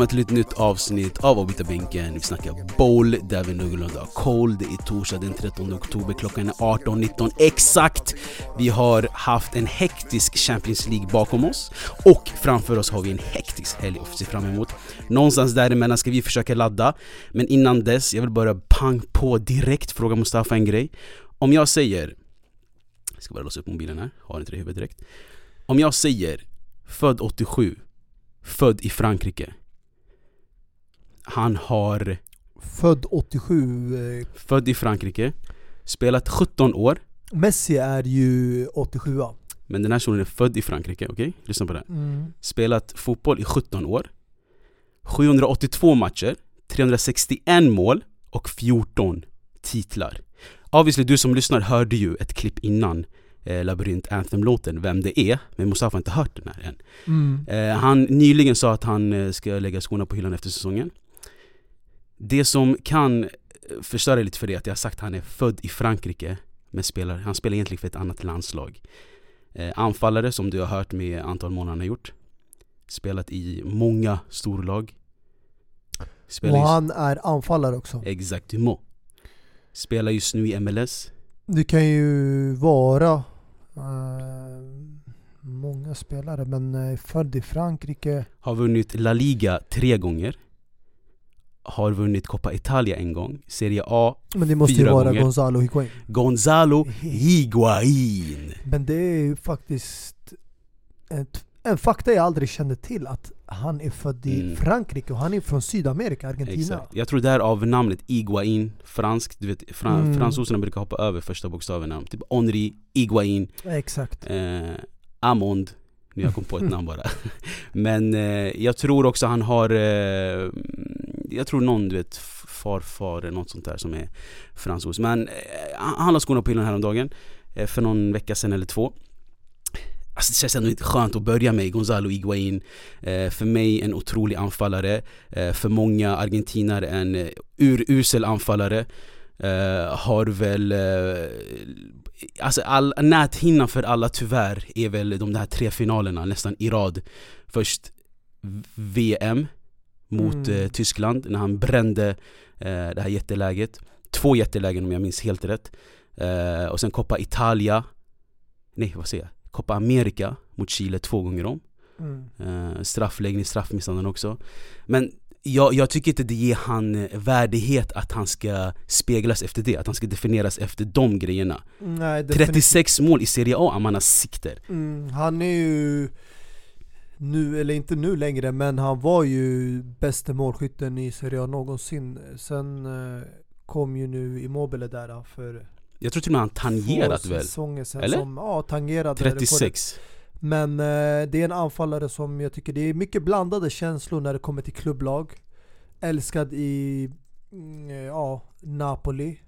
Välkomna till ett nytt avsnitt av Avbytarbänken. Vi snackar boll där vi någorlunda har koll. Det är torsdag den 13 oktober, klockan är 18.19 exakt. Vi har haft en hektisk Champions League bakom oss och framför oss har vi en hektisk helg att se fram emot. Någonstans däremellan ska vi försöka ladda, men innan dess, jag vill bara pang på direkt fråga Mustafa en grej. Om jag säger, jag ska bara låsa upp mobilen här, har inte det i huvudet direkt. Om jag säger född 87 Född i Frankrike han har Född 87. eh, Född i Frankrike Spelat 17 år Messi är ju 87 Men den här shunon är född i Frankrike, okej? Lyssna på det mm. Spelat fotboll i 17 år 782 matcher 361 mål och 14 titlar Obviously du som lyssnar hörde ju ett klipp innan eh, Labyrint Anthem-låten, vem det är Men Mustafa har inte hört den här än Mm. Eh, han nyligen sa att han eh, ska lägga skorna på hyllan efter säsongen. Det som kan eh, förstöra lite för det är att jag har sagt att han är född i Frankrike men spelar, han spelar egentligen för ett annat landslag. Eh, anfallare som du har hört med antal månader han har gjort. Spelat i många storlag. Och Spelar just, han är anfallare också. Exactement. Spelar just nu i MLS. Det kan ju vara eh, många spelare men eh, född i Frankrike. Har vunnit La Liga tre gånger. Har vunnit Coppa Italia en gång. Serie A Men det måste ju vara gånger. Gonzalo Higuain. Gonzalo Higuain. Men det är ju faktiskt ett, en fakta jag aldrig kände till att han är född i Mm. Frankrike och han är från Sydamerika, Argentina. Exakt. Jag tror därav namnet Iguain, franskt, du vet fran- Mm. fransoserna brukar hoppa över första bokstäverna. Typ Henri, Iguain, Exakt. eh, Amond. Nu jag kom på ett namn bara. Men eh, jag tror också han har, eh, jag tror någon du vet farfar eller något sånt där som är fransos. Men eh, han la skorna på hyllan häromdagen, eh, för någon vecka sedan eller två. Alltså det känns ändå inte skönt att börja med Gonzalo Higuain eh, För mig en otrolig anfallare eh, För många argentinare en eh, urusel anfallare eh, Har väl eh, Alltså all, näthinnan för alla tyvärr är väl de där tre finalerna nästan i rad Först VM mot Mm. eh, Tyskland när han brände eh, det här jätteläget Två jättelägen om jag minns helt rätt eh, Och sen Coppa Italia Nej vad säger jag? Coppa America mot Chile två gånger om Mm. eh, Straffläggning, straffmisshandel också Men jag, jag tycker inte det ger han eh, värdighet att han ska speglas efter det, att han ska definieras efter de grejerna Nej, definitivt. 36 mål i Serie A, Amana sikter Mm, han är ju nu, eller inte nu längre, men han var ju bästa målskytten i Serie A någonsin. Sen eh, kom ju nu Immobile där för Jag tror till och med han tangerat väl? sen Eller? som, ja, tangerade rekordet. 36 Men eh, det är en anfallare som jag tycker det är mycket blandade känslor när det kommer till klubblag. Älskad i mm, ja, Napoli.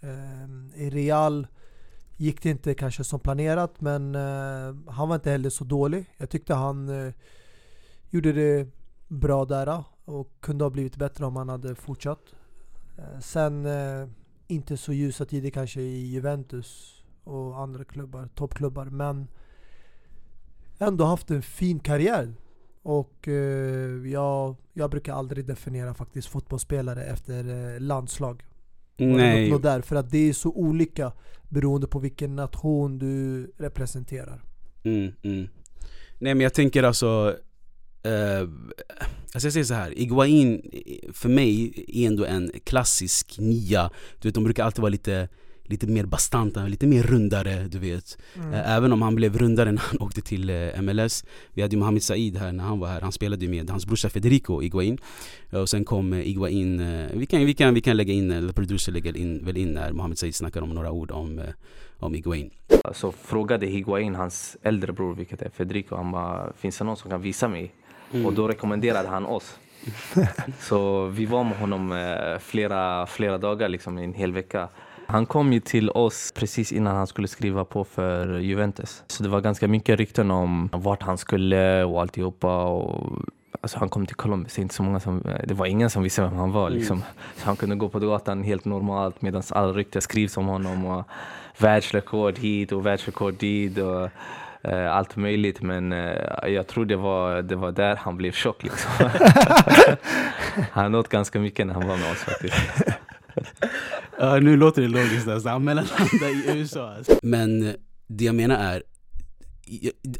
Eh, I Real gick det inte kanske som planerat men eh, han var inte heller så dålig. Jag tyckte han eh, gjorde det bra där eh, och kunde ha blivit bättre om han hade fortsatt. Eh, sen eh, inte så ljusa tider kanske i Juventus och andra klubbar, toppklubbar men ändå haft en fin karriär. Och eh, jag, jag brukar aldrig definiera faktiskt fotbollsspelare efter eh, landslag. Nej, uppnår där. För att det är så olika beroende på vilken nation du representerar. mm, mm. Nej men jag tänker alltså eh, Alltså jag säger så här, Iguain för mig är ändå en klassisk nia Du vet de brukar alltid vara lite Lite mer bastanta, lite mer rundare du vet. Eh, Även om han blev rundare när han åkte till eh, MLS Vi hade ju Mohamed Said här när han var här, han spelade ju med hans brorsa Federico Iguain Eh, Och sen kom Iguain, vi kan, vi kan, vi kan lägga in, eller producer lägger in, väl in när Mohamed Said snackar om några ord om, om Iguain Så frågade Higuain hans äldre bror, vilket är Federico, han bara, finns det någon som kan visa mig? Och då rekommenderade han oss. så vi var med honom flera, flera dagar, liksom en hel vecka. Han kom ju till oss precis innan han skulle skriva på för Juventus. Så det var ganska mycket rykten om vart han skulle och alltihopa. Och, alltså han kom till Columbus, inte så många som, det var ingen som visste vem han var. Liksom. Så han kunde gå på gatan helt normalt medan alla rykten skrivs om honom. Och världsrekord hit och världsrekord dit. Och, eh, allt möjligt. Men eh, jag tror det var, det var där han blev tjock liksom. han åt ganska mycket när han var med oss faktiskt. Ja, nu låter det logiskt alltså, han mellanlandade i USA alltså. Men det jag menar är,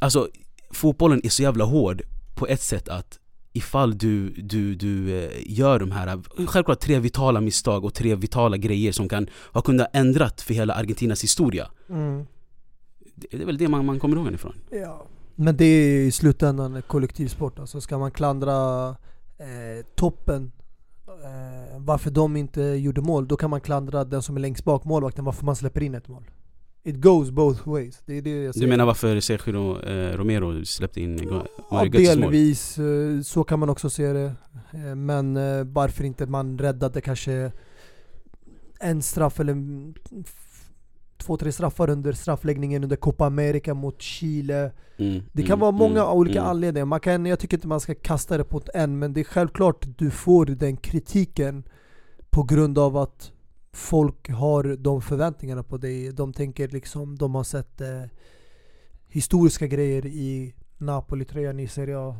alltså fotbollen är så jävla hård på ett sätt att ifall du, du, du eh, gör de här, självklart tre vitala misstag och tre vitala grejer som kan ha kunnat ändrat för hela Argentinas historia. Mm. Det är väl det man, man kommer ihåg ifrån. Ja. Men det är i slutändan kollektivsport. Alltså ska man klandra eh, toppen eh, varför de inte gjorde mål, då kan man klandra den som är längst bak, målvakten, varför man släpper in ett mål. It goes both ways. Det är det jag säger. Du menar varför Sergio eh, Romero släppte in Ja, Mario mål? delvis, eh, så kan man också se det. Eh, Men eh, varför inte man räddade kanske en straff eller två, tre straffar under straffläggningen under Copa America mot Chile. Mm, Det kan mm, vara många mm, olika mm. anledningar. Man kan, jag tycker inte man ska kasta det på en, men det är självklart du får den kritiken på grund av att folk har de förväntningarna på dig. De tänker liksom, de har sett eh, historiska grejer i Napoli-tröjan i Serie A.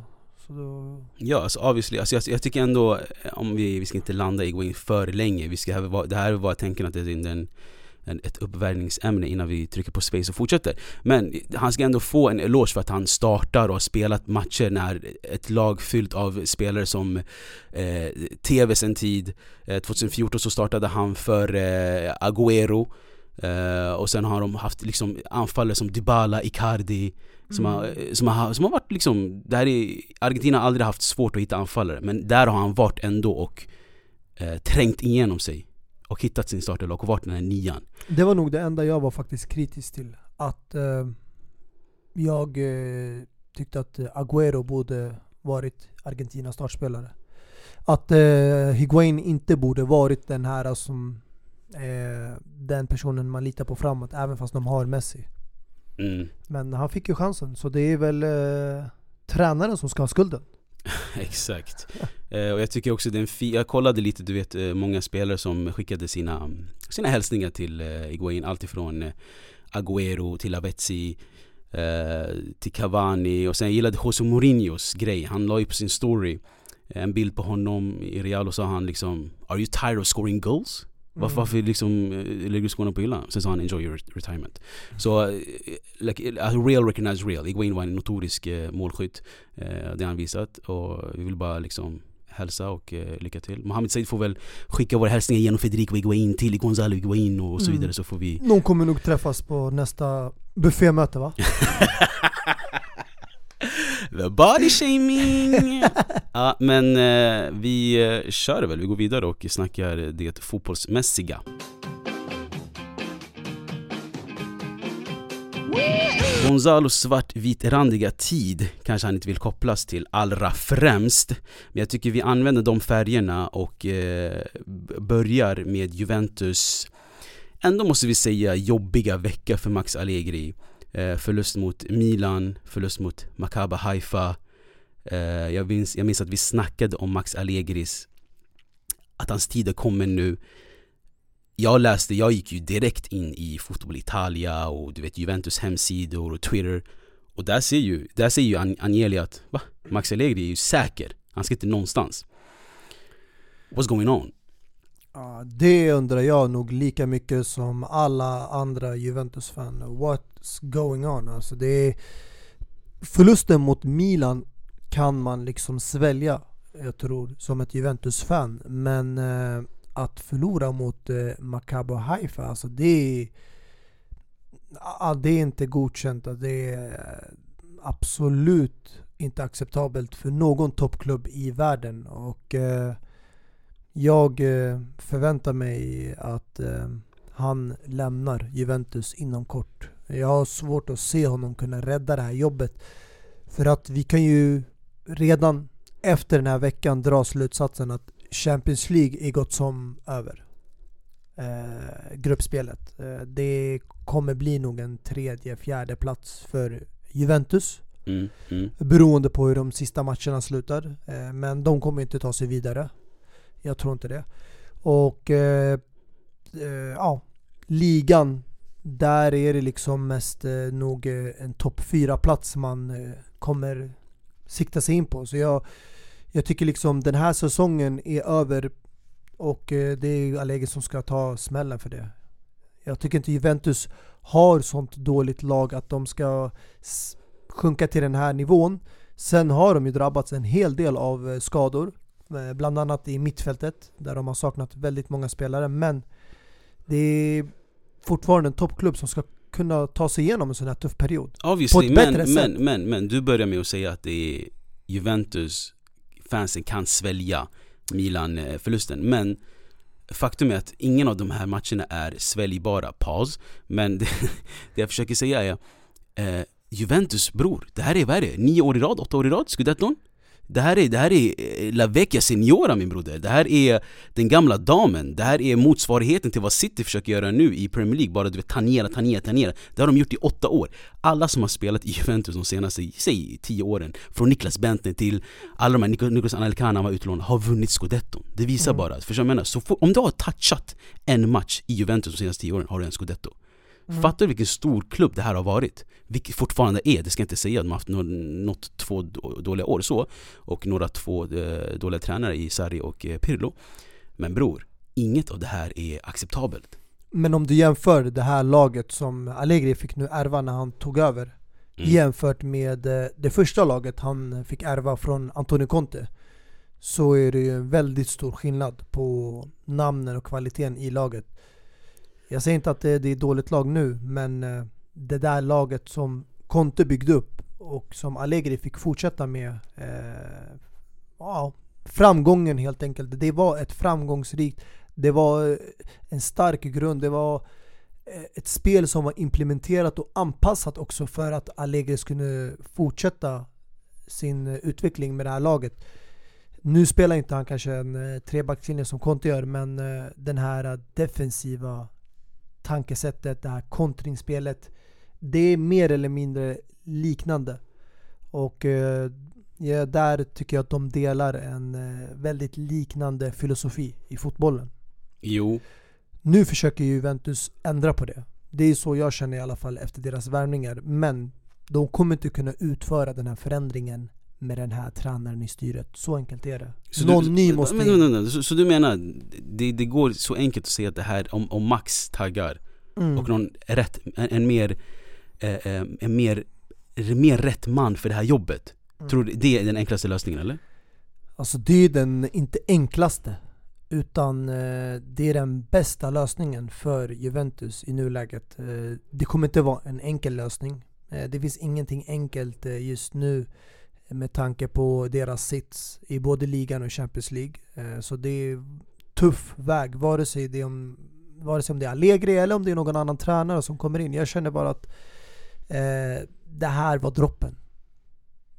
Då, Ja, alltså obviously. Alltså, jag, jag tycker ändå, eh, om vi, vi ska inte landa i gå in för länge. Vi ska, det här var tänken att det är en, en, ett uppvärmningsämne innan vi trycker på space och fortsätter. Men han ska ändå få en eloge för att han startar och har spelat matcher när ett lag fyllt av spelare som eh, TVs en tid. Eh, 2014 så startade han för eh, Agüero. Eh, och sen har de haft liksom anfallare som Dybala, Icardi som, har, som, har, som har varit liksom, där är, Argentina har aldrig haft svårt att hitta anfallare men där har han varit ändå och eh, trängt igenom sig och hittat sin startellag och varit den här nian. Det var nog det enda jag var faktiskt kritisk till. Att eh, jag eh, tyckte att eh, Agüero borde varit Argentinas startspelare. Att eh, Higuain inte borde varit den här som eh, den personen man litar på framåt, även fast de har Messi. Mm, Men han fick ju chansen, så det är väl eh, tränaren som ska ha skulden. exakt. Eh, och jag tycker också det är en fi- jag kollade lite, du vet eh, många spelare som skickade sina, sina hälsningar till eh, Iguain. alltifrån eh, Agüero till Avetzi eh, till Cavani och sen jag gillade José Mourinhos grej, han la ju på sin story eh, en bild på honom i Real och sa han liksom Are you tired of scoring goals? Varför, Mm. varför liksom eh, lägger du skorna på hyllan? Sen sa han 'enjoy your retirement' Så, eh, like, a real recognize real. Iguain var en notorisk eh, målskytt eh, Det har han visat och vi vill bara liksom hälsa och eh, lycka till Mohamed Said får väl skicka våra hälsningar genom Federico Iguain till Gonzalo Iguain och så Mm. vidare så får vi Någon kommer nog träffas på nästa buffémöte va? The body shaming! ja, men eh, vi eh, kör väl, vi går vidare och snackar det fotbollsmässiga. Gonzalos svartvitrandiga tid kanske han inte vill kopplas till allra främst Men jag tycker vi använder de färgerna och eh, börjar med Juventus Ändå måste vi säga jobbiga vecka för Max Allegri Eh, förlust mot Milan, förlust mot Makaba Haifa eh, jag, minns, jag minns att vi snackade om Max Allegris Att hans tid kommer nu jag läste, jag gick ju direkt in i Fotboll Italia och du vet Juventus hemsidor och Twitter Och där ser ju, där ser ju An- Agnelli att va? Max Allegri är ju säker, han ska inte någonstans What's going on? Ja, det undrar jag nog lika mycket som alla andra Juventus-fan. What going on? Alltså det är, förlusten mot Milan kan man liksom svälja, jag tror, som ett Juventus-fan. Men eh, att förlora mot eh, Maccabi Haifa, alltså det är, ja, det är inte godkänt. Alltså, det är eh, absolut inte acceptabelt för någon toppklubb i världen. Och eh, jag eh, förväntar mig att eh, han lämnar Juventus inom kort. Jag har svårt att se honom kunna rädda det här jobbet. För att vi kan ju redan efter den här veckan dra slutsatsen att Champions League är gått som över. Eh, gruppspelet. Eh, det kommer bli nog en tredje, fjärde plats för Juventus. Mm, mm. Beroende på hur de sista matcherna slutar. Eh, Men de kommer inte ta sig vidare. Jag tror inte det. Och eh, eh, ja, ligan där är det liksom mest eh, nog eh, en topp 4-plats man eh, kommer sikta sig in på. Så jag, jag tycker liksom den här säsongen är över och eh, det är Allegri som ska ta smällen för det. Jag tycker inte Juventus har sånt dåligt lag att de ska sjunka till den här nivån. Sen har de ju drabbats en hel del av eh, skador. Eh, bland annat i mittfältet där de har saknat väldigt många spelare. Men det är fortfarande en toppklubb som ska kunna ta sig igenom en sån här tuff period. Obviously, bättre men, sätt. men, men, men du börjar med att säga att det är Juventus fansen kan svälja Milan-förlusten. Men faktum är att ingen av de här matcherna är sväljbara. Paus. Men det, det jag försöker säga är eh, Juventus bror, det här är vad är det? Nio år i rad? Åtta år i rad? Scudetton? Det här, är, det här är eh, La Vecchia Signora min broder, det här är den gamla damen, det här är motsvarigheten till vad City försöker göra nu i Premier League, bara du vet tangera, tangera, tangera. Det har de gjort i åtta år. Alla som har spelat i Juventus de senaste, säg tio åren Från Niklas Bentner till alla de här, Nico- Nicolas Anelka var utlånad, har vunnit scudetton. Det visar Mm. bara, förstår du vad jag menar? Så om du har touchat en match i Juventus de senaste tio åren har du en scudetto Mm. Fattar du vilken stor klubb det här har varit? Vilket fortfarande är, det ska jag inte säga, de har haft nå- något två då- dåliga år så Och några två eh, dåliga tränare i Sarri och eh, Pirlo Men bror, inget av det här är acceptabelt Men om du jämför det här laget som Allegri fick nu ärva när han tog över Mm. jämfört med eh, det första laget han fick ärva från Antonio Conte så är det ju en väldigt stor skillnad på namnen och kvaliteten i laget. Jag säger inte att det det är ett dåligt lag nu, men eh, det där laget som Conte byggde upp och som Allegri fick fortsätta med eh, ja, framgången helt enkelt. Det var ett framgångsrikt, det var eh, en stark grund, det var eh, ett spel som var implementerat och anpassat också för att Allegri skulle fortsätta sin utveckling med det här laget. Nu spelar inte han kanske en trebackslinje som Conte gör, men den här defensiva tankesättet, det här kontringsspelet, det är mer eller mindre liknande. Och eh, ja, där tycker jag att de delar en eh, väldigt liknande filosofi i fotbollen. Jo, Nu försöker ju Juventus ändra på det. Det är så jag känner i alla fall efter deras värvningar. Men de kommer inte kunna utföra den här förändringen med den här tränaren i styret. Så enkelt är det. Så Någon du, ny måste men, in. men, men, så, så du menar, det, det går så enkelt att säga att det här, om, om Max taggar Mm. och någon rätt, en, en mer, eh, eh, en mer, mer rätt man för det här jobbet Mm. Tror du det är den enklaste lösningen eller? Alltså det är den, inte enklaste. Utan eh, det är den bästa lösningen för Juventus i nuläget. Eh, det kommer inte vara en enkel lösning. Eh, det finns ingenting enkelt eh, just nu med tanke på deras sits i både ligan och Champions League. Eh, så det är tuff väg, vare sig det är om, vare sig om det är Allegri eller om det är någon annan tränare som kommer in. Jag känner bara att eh, det här var droppen.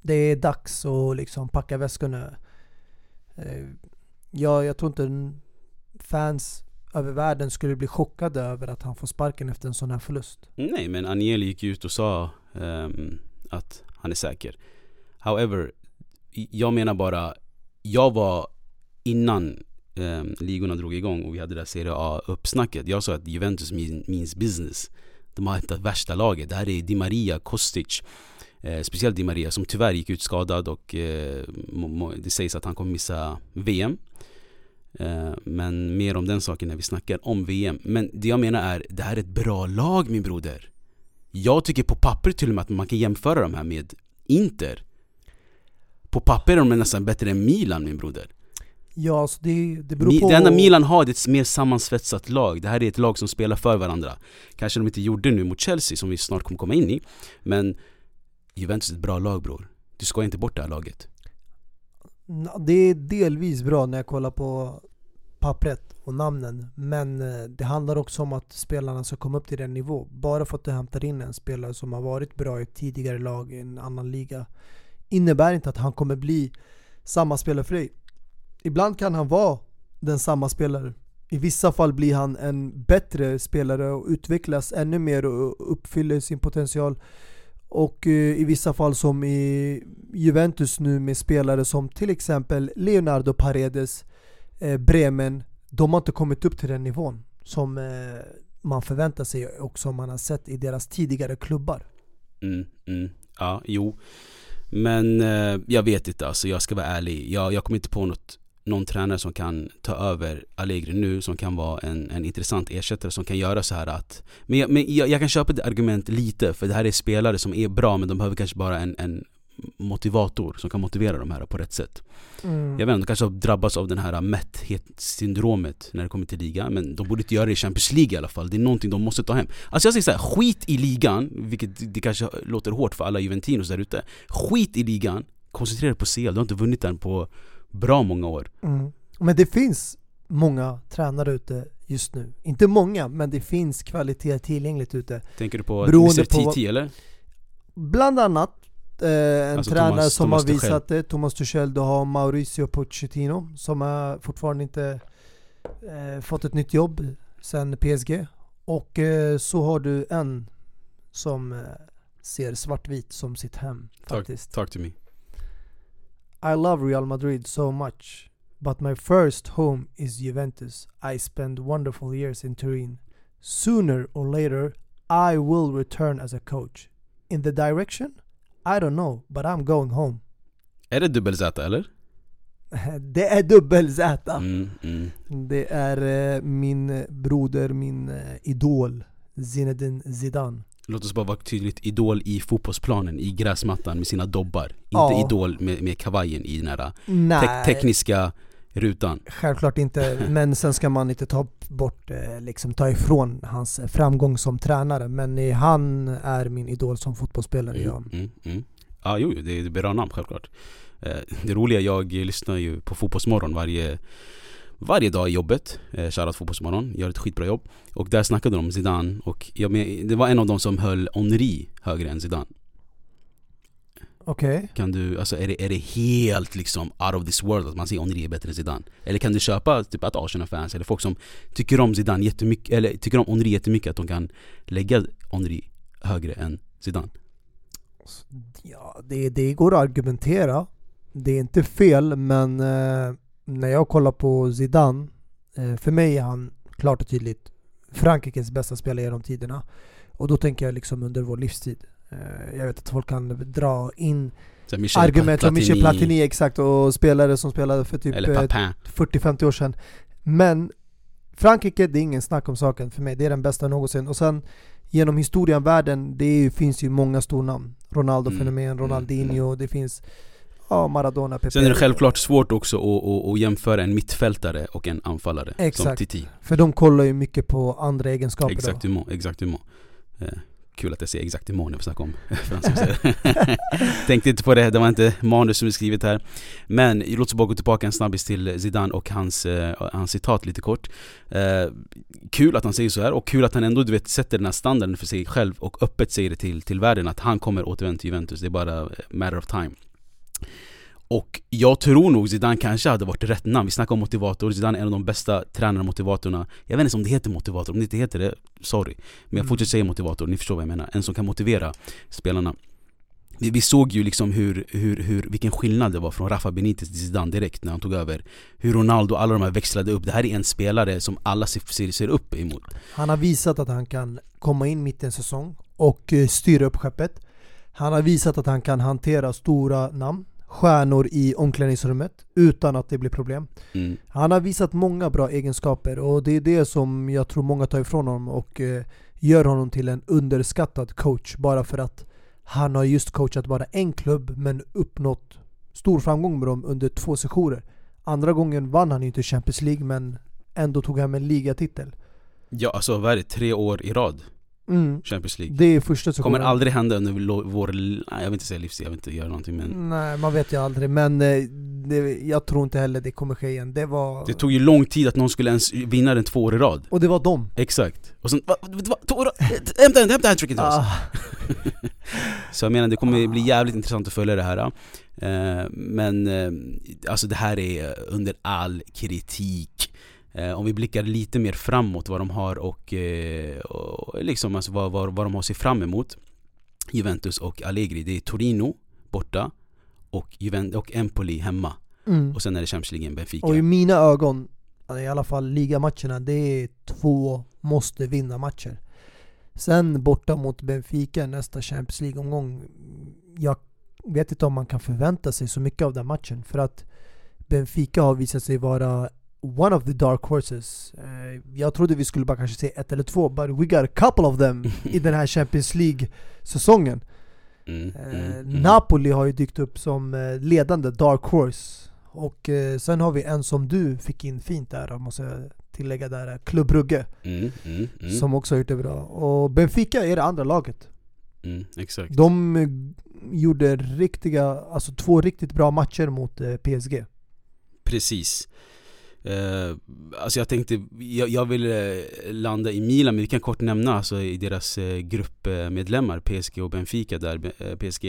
Det är dags att liksom packa väskorna. Eh, jag, jag tror inte fans över världen skulle bli chockade över att han får sparken efter en sån här förlust. Nej men Agnelli gick ut och sa um, att han är säker However, jag menar bara Jag var innan eh, ligorna drog igång och vi hade det där Serie A-uppsnacket Jag sa att Juventus means business. De har hittat värsta laget. Det här är Di Maria, Kostic eh, Speciellt Di Maria som tyvärr gick ut skadad och eh, det sägs att han kommer missa VM Eh, Men mer om den saken när vi snackar om VM Men det jag menar är, det här är ett bra lag min broder. Jag tycker på papper till och med att man kan jämföra de här med Inter. På papper är de nästan bättre än Milan min broder. Ja, så det, det beror Mi- på... Det enda Milan har det är ett mer sammansvetsat lag. Det här är ett lag som spelar för varandra. Kanske de inte gjorde nu mot Chelsea som vi snart kommer komma in i. Men Juventus är ett bra lag bror. Du ska inte bort det här laget. Det är delvis bra när jag kollar på pappret och namnen. Men eh, det handlar också om att spelarna ska komma upp till den nivå. Bara för att du hämtar in en spelare som har varit bra i ett tidigare lag i en annan liga innebär inte att han kommer bli samma spelare för dig. Ibland kan han vara den samma spelare. I vissa fall blir han en bättre spelare och utvecklas ännu mer och uppfyller sin potential. Och eh, i vissa fall som i Juventus nu med spelare som till exempel Leonardo Paredes, eh, Bremen. De har inte kommit upp till den nivån som eh, man förväntar sig och som man har sett i deras tidigare klubbar. Mm, mm. Ja, jo. Men eh, jag vet inte alltså, jag ska vara ärlig. Jag, jag kommer inte på något, någon tränare som kan ta över Allegri nu som kan vara en, en intressant ersättare som kan göra så här att Men, jag, men jag, jag kan köpa det argument lite för det här är spelare som är bra men de behöver kanske bara en, en motivator som kan motivera de här på rätt sätt. Mm. Jag vet inte, de kanske har drabbats av den här mätthetssyndromet när det kommer till ligan Men de borde inte göra det i Champions League i alla fall, det är någonting de måste ta hem Alltså jag säger såhär, skit i ligan, vilket det kanske låter hårt för alla Juventinos där ute Skit i ligan, koncentrera dig på CL, du har inte vunnit den på bra många år Mm. Men det finns många tränare ute just nu. Inte många, men det finns kvalitet tillgängligt ute. Tänker du på Beroende Mr på TT eller? Bland annat en Alltså tränare Thomas- som Thomas har Tuchel. visat det, Thomas Tuchel, du har Mauricio Pochettino som har fortfarande inte eh, fått ett nytt jobb sen PSG. Och eh, så har du en som eh, ser svartvit som sitt hem faktiskt. Talk to me I love Real Madrid so much, but my first home is Juventus. I spent wonderful years in Turin. Sooner or later, I will return as a coach. In the direction? I don't know, but I'm going home. Är det dubbel-Z eller? Det är dubbel-Z. Mm, mm. Det är eh, min broder, min eh, idol, Zinedine Zidane. Låt oss bara vara tydligt, idol i fotbollsplanen, i gräsmattan med sina dobbar Inte Ja. idol med, med kavajen i den här Nej, te- rutan självklart inte. Men sen ska man inte ta bort, eh, liksom ta ifrån hans framgång som tränare. Men han är min idol som fotbollsspelare, ja. Mm, mm, mm. Ja, jo, det är bra namn självklart. Eh, Det roliga, jag lyssnar ju på Fotbollsmorgon varje, varje dag i jobbet. Eh, Shoutout Fotbollsmorgon, gör ett skitbra jobb. Och där snackade de om Zidane och jag men, det var en av dem som höll Henri högre än Zidane. Okej. Kan du, alltså är det, är det helt liksom out of this world att man säger Henri är bättre än Zidane? Eller kan du köpa typ att Arsenal-fans eller folk som tycker om Zidane jättemycket, eller tycker om Henri jättemycket att de kan lägga Henri högre än Zidane? Ja, det, det går att argumentera. Det är inte fel, men eh, när jag kollar på Zidane, eh, för mig är han klart och tydligt Frankrikes bästa spelare genom tiderna. Och då tänker jag liksom under vår livstid. Eh, jag vet att folk kan dra in argument som Michel Platini, exakt och spelare som spelade för typ Eller eh, Papin 40-50 år sedan. Men Frankrike, det är ingen snack om saken för mig. Det är den bästa någonsin. Och sen genom historien, världen, det ju- finns ju många stornamn. Ronaldo-fenomen, Mm, Ronaldinho, det finns ja, Maradona, Pepe. Sen är det självklart svårt också att, att, att jämföra en mittfältare och en anfallare som Exakt. Titi För de kollar ju mycket på andra egenskaper exactement eh, Kul att jag säger imorgon när vi snackar om franska Tänkte inte på det, det var inte manus som är skrivet här. Men låt oss bara gå tillbaka en snabbis till Zidane och hans, eh, hans citat lite kort. Eh, Kul att han säger så här och kul att han ändå du vet sätter den här standarden för sig själv och öppet säger det till, till världen att han kommer återvända till Juventus, det är bara matter of time och jag tror nog Zidane kanske hade varit rätt namn, vi snackar om motivator, Zidane är en av de bästa tränarna motivatorerna Jag vet inte om det heter motivator, om det inte heter det, sorry. Men jag Mm. fortsätter säga motivator, ni förstår vad jag menar, en som kan motivera spelarna. Vi, vi såg ju liksom hur, hur, hur, vilken skillnad det var från Rafa Benitez till Zidane direkt när han tog över. Hur Ronaldo och alla de här växlade upp, det här är en spelare som alla ser, ser, ser upp emot. Han har visat att han kan komma in mitt i en säsong och eh, styra upp skeppet. Han har visat att han kan hantera stora namn, stjärnor i omklädningsrummet utan att det blir problem. mm. Han har visat många bra egenskaper och det är det som jag tror många tar ifrån honom och eh, gör honom till en underskattad coach bara för att han har just coachat bara en klubb men uppnått stor framgång med dem under två sessioner. Andra gången vann han inte Champions League men ändå tog han en ligatitel. Ja alltså vad är det, tre år i rad? Mm. Champions League Det är första sessionen. Kommer aldrig hända under vår, nej, jag vill inte säga livstid, jag vill inte göra någonting men Nej, man vet ju aldrig men eh, det, jag tror inte heller det kommer ske igen. Det var... Det tog ju lång tid att någon skulle ens vinna den två år i rad Och det var dem. Exakt, och sen, va, va, två år, hämta, hämta hattricken till oss! Ah, Så jag menar det kommer bli jävligt intressant att följa det här eh, Men eh, alltså det här är under all kritik eh, Om vi blickar lite mer framåt vad de har och, eh, och liksom alltså vad, vad, vad de har sig fram emot Juventus och Allegri, det är Torino borta och, Juventus, och Empoli hemma mm. Och sen är det Champions League Benfica Och i mina ögon i alla fall ligamatcherna, det är två måste vinna matcher. Sen borta mot Benfica nästa Champions League-omgång. Jag vet inte om man kan förvänta sig så mycket av den matchen. För att Benfica har visat sig vara one of the dark horses. Eh, jag trodde vi skulle bara kanske se ett eller två, but we got a couple of them i den här Champions League-säsongen. Mm, Eh, mm. Napoli har ju dykt upp som eh, ledande dark horse. Och sen har vi en som du fick in fint där, måste jag tillägga där, Club Brugge. Mm, mm, mm, Som också har gjort det bra. Och Benfica är det andra laget. exakt. De gjorde riktiga, alltså två riktigt bra matcher mot PSG. Precis. Eh, alltså jag tänkte, jag, jag vill eh, landa i Milan men vi kan kort nämna alltså i deras eh, gruppmedlemmar PSG och Benfica där eh, PSG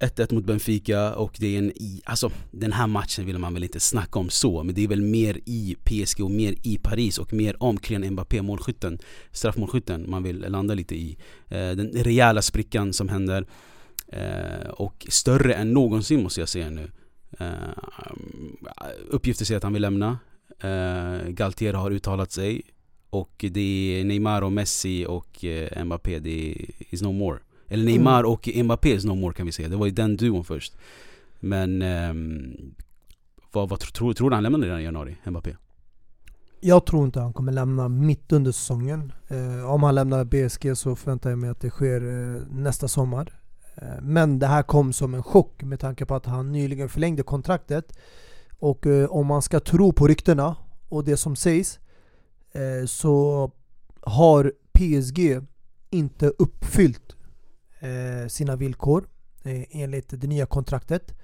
1-1 mot Benfica och det är en i, alltså den här matchen vill man väl inte snacka om så men det är väl mer i PSG och mer i Paris och mer om Kylian Mbappé, målskytten, straffmålskytten man vill landa lite i. den rejäla sprickan som händer och större än någonsin måste jag säga nu. Uh, uppgifter säger att han vill lämna. Uh, Galtier har uttalat sig. Och det är Neymar och Messi och uh, Mbappé, det är is no more. Eller Neymar mm. och Mbappé is no more kan vi säga. Det var ju den duon först. Men um, vad, vad tror, tror du han lämnar redan i januari, Mbappé? Jag tror inte han kommer lämna mitt under säsongen. Eh, om han lämnar BSG så förväntar jag mig att det sker eh, nästa sommar. Eh, men det här kom som en chock med tanke på att han nyligen förlängde kontraktet. Och eh, om man ska tro på ryktena och det som sägs eh, så har PSG inte uppfyllt sina villkor enligt det nya kontraktet.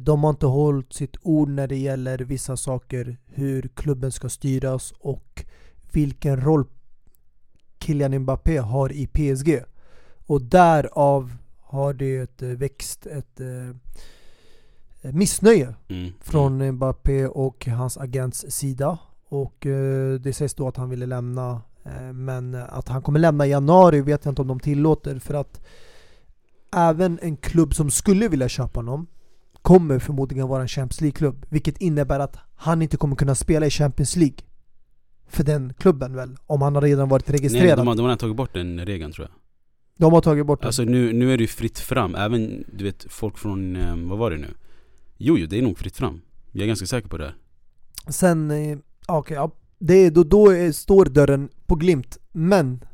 De har inte hållit sitt ord när det gäller vissa saker, hur klubben ska styras och vilken roll Kylian Mbappé har i PSG. Och därav har det växt ett eh, missnöje mm. från mm. Mbappé och hans agents sida. Och eh, det sägs då att han ville lämna eh, men att han kommer lämna i januari vet jag inte om de tillåter för att även en klubb som skulle vilja köpa honom kommer förmodligen vara en Champions League-klubb vilket innebär att han inte kommer kunna spela i Champions League för den klubben väl, om han har redan varit registrerad. Nej, de de har tagit bort den regeln tror jag. De har tagit bort det. Alltså nu, nu är det ju fritt fram, även du vet folk från, eh, vad var det nu? Jo, jo det är nog fritt fram. Jag är ganska säker på det. Sen, eh, okej, okay, ja, det, då, då är, står dörren på glimt. Men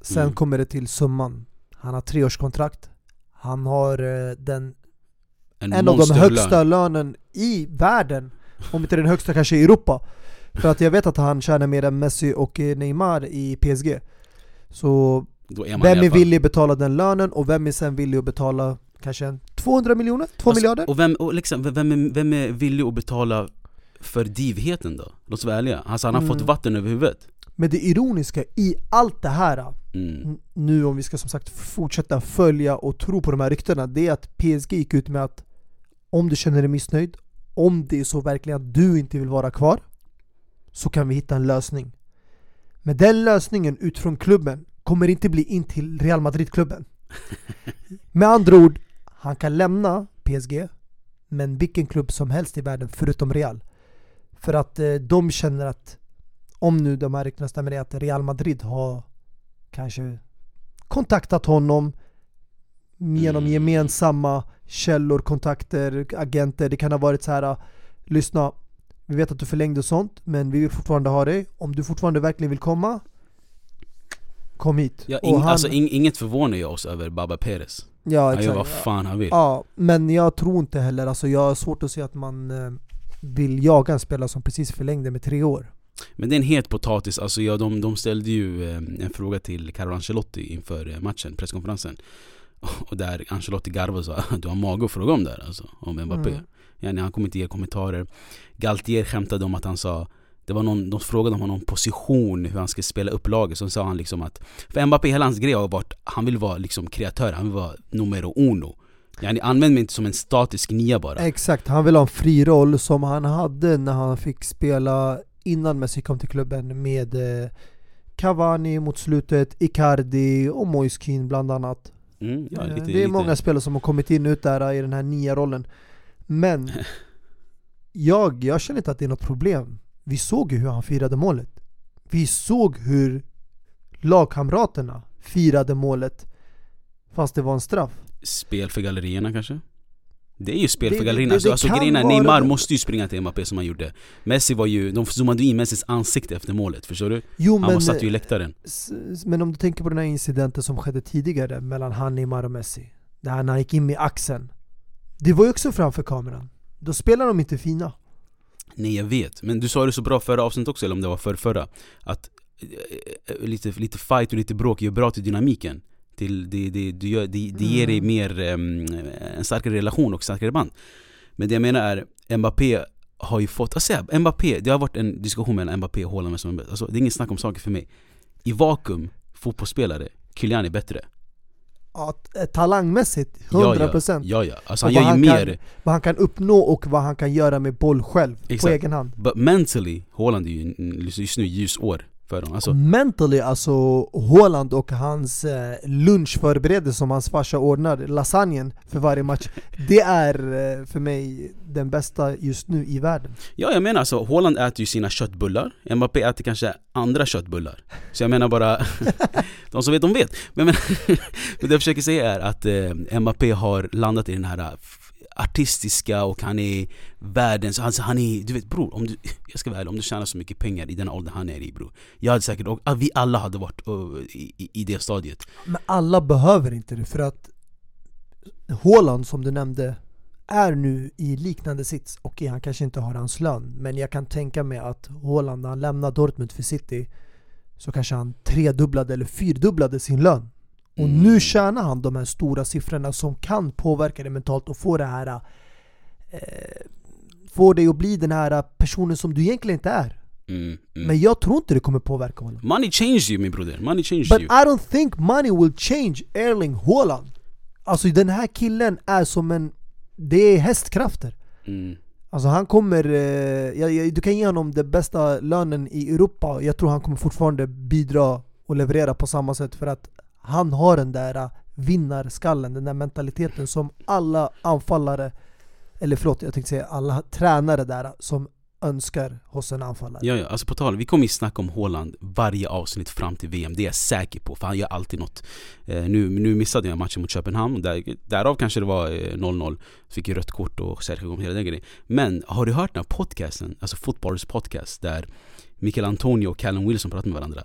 sen mm. kommer det till summan. Han har treårskontrakt. Han har eh, den en, en av de högsta lön. lönen i världen. Om inte den högsta kanske i Europa. För att jag vet att han tjänar mer än Messi och Neymar i PSG. Så vem är villig att betala den lönen och vem är sen villig att betala kanske 200 miljoner? 2 alltså, miljarder? Och, vem, och liksom, vem, är, vem är villig att betala för divheten då? Låt oss vara ärliga. Alltså han har mm. fått vatten över huvudet. Men det ironiska i allt det här, mm. nu om vi ska som sagt fortsätta följa och tro på de här ryktena, det är att PSG gick ut med att om du känner dig missnöjd, om det är så verkligen att du inte vill vara kvar, så kan vi hitta en lösning. Men den lösningen utifrån klubben kommer inte bli in till Real Madrid-klubben. Med andra ord, han kan lämna PSG, men vilken klubb som helst i världen förutom Real. För att eh, de känner att, om nu de här ryktena stämmer, att Real Madrid har kanske kontaktat honom genom mm. gemensamma källor, kontakter, agenter. Det kan ha varit så här lyssna, vi vet att du förlängde sånt, men vi vill fortfarande ha dig. Om du fortfarande verkligen vill komma, kom hit. Ja, ing, han, alltså, ing, inget förvånar ju oss över Baba Perez. Ja, exakt. Han gör vad fan han vill. Ja, men jag tror inte heller, alltså jag har svårt att se att man eh, vill jaga en spelare som precis förlängde med tre år. Men det är en het potatis, alltså ja, de, de ställde ju eh, en fråga till Carlo Ancelotti inför eh, matchen, presskonferensen. Och där Ancelotti garvade och sa du har mage att fråga om det här alltså, om Mbappé. Mm. Ja, han kommer inte ge kommentarer. Galtier skämtade om att han sa det var någon, de frågade om honom position, hur han skulle spela upp laget, så sa han liksom att För Mbappé, hela hans grej har varit, han vill vara liksom kreatör, han vill vara numero uno. Yani använd mig inte som en statisk nia bara. Exakt, han vill ha en fri roll som han hade när han fick spela innan Messi kom till klubben med eh, Cavani mot slutet, Icardi och Moiskin bland annat. Mm, ja, lite, Det är många spelare som har kommit in ut där i den här nia rollen Men jag, jag känner inte att det är något problem Vi såg ju hur han firade målet. Vi såg hur lagkamraterna firade målet fast det var en straff. Spel för gallerierna kanske? Det är ju spel Det- för gallerierna, det- alltså, det alltså kan grejen är Neymar det. måste ju springa till Mbappé som han gjorde Messi var ju, de zoomade in Messis ansikte efter målet, förstår du? Jo Han men, satt ju i läktaren men om du tänker på den här incidenten som skedde tidigare mellan han, Neymar och Messi. Där han gick in med axeln. Det var ju också framför kameran. Då spelar de inte fina. Nej jag vet, men du sa det så bra förra avsnittet också, eller om det var för förra Att eh, eh, lite, lite fight och lite bråk ju bra till dynamiken till, det, det, du gör, det, det ger dig Mm. mer, em, en starkare relation och starkare band Men det jag menar är, Mbappé har ju fått, alltså Mbappé, det har varit en diskussion mellan Mbappé och Haaland vem som är bäst. alltså, Det är inget snack om saker för mig I vakuum, fotbollsspelare, Kylian är bättre Ja, t- eh, talangmässigt, Ja, 100% Ja ja, alltså han gör ju han kan- mer Vad han kan uppnå och vad han kan göra med boll själv, på Exakt. egen hand. But mentally, Haaland är ju just nu ljusår för dem alltså, Mentally, alltså Haaland och hans eh, lunchförberedelse som hans farsa ordnar, lasagnen för varje match Det är eh, för mig den bästa just nu i världen. Ja jag menar alltså, Haaland äter ju sina köttbullar. Mbappé äter kanske andra köttbullar. Så jag menar bara, de som vet de vet. Men, men, det jag försöker säga är att eh, Mbappé har landat i den här eh, artistiska och han är världens, alltså han är, du vet bror, om du, jag ska vara ärlig, om du tjänar så mycket pengar i den åldern han är i bror Jag hade säkert, och vi alla hade varit uh, i, i, det stadiet Men alla behöver inte det för att Haaland som du nämnde är nu i liknande sits. Okej, han kanske inte har hans lön, men jag kan tänka mig att Haaland när han lämnar Dortmund för City så kanske han tredubblade eller fyrdubblade sin lön. Och Mm. nu tjänar han de här stora siffrorna som kan påverka dig mentalt och få det här eh, Få dig att bli den här personen som du egentligen inte är. mm, mm. Men jag tror inte det kommer påverka honom. Money changes you min broder, money changes But you I don't think money will change Erling Haaland. Alltså den här killen är som en... Det är hästkrafter. mm. Alltså han kommer... Eh, jag, jag, du kan ge honom den bästa lönen i Europa. Jag tror han kommer fortfarande bidra och leverera på samma sätt för att han har den där äh, vinnarskallen, den där mentaliteten som alla anfallare, eller förlåt jag tänkte säga alla tränare där äh, som önskar hos en anfallare. Ja, ja, alltså på tal, vi kommer ju snacka om Haaland varje avsnitt fram till VM, det är jag säker på för han gör alltid något. Eh, nu, nu missade jag matchen mot Köpenhamn, där, därav kanske det var eh, 0-0 Fick ju rött kort och Sergio kom hela den grejen. Men har du hört den här podcasten, alltså Footballers podcast där Mikael Antonio och Callum Wilson pratar med varandra?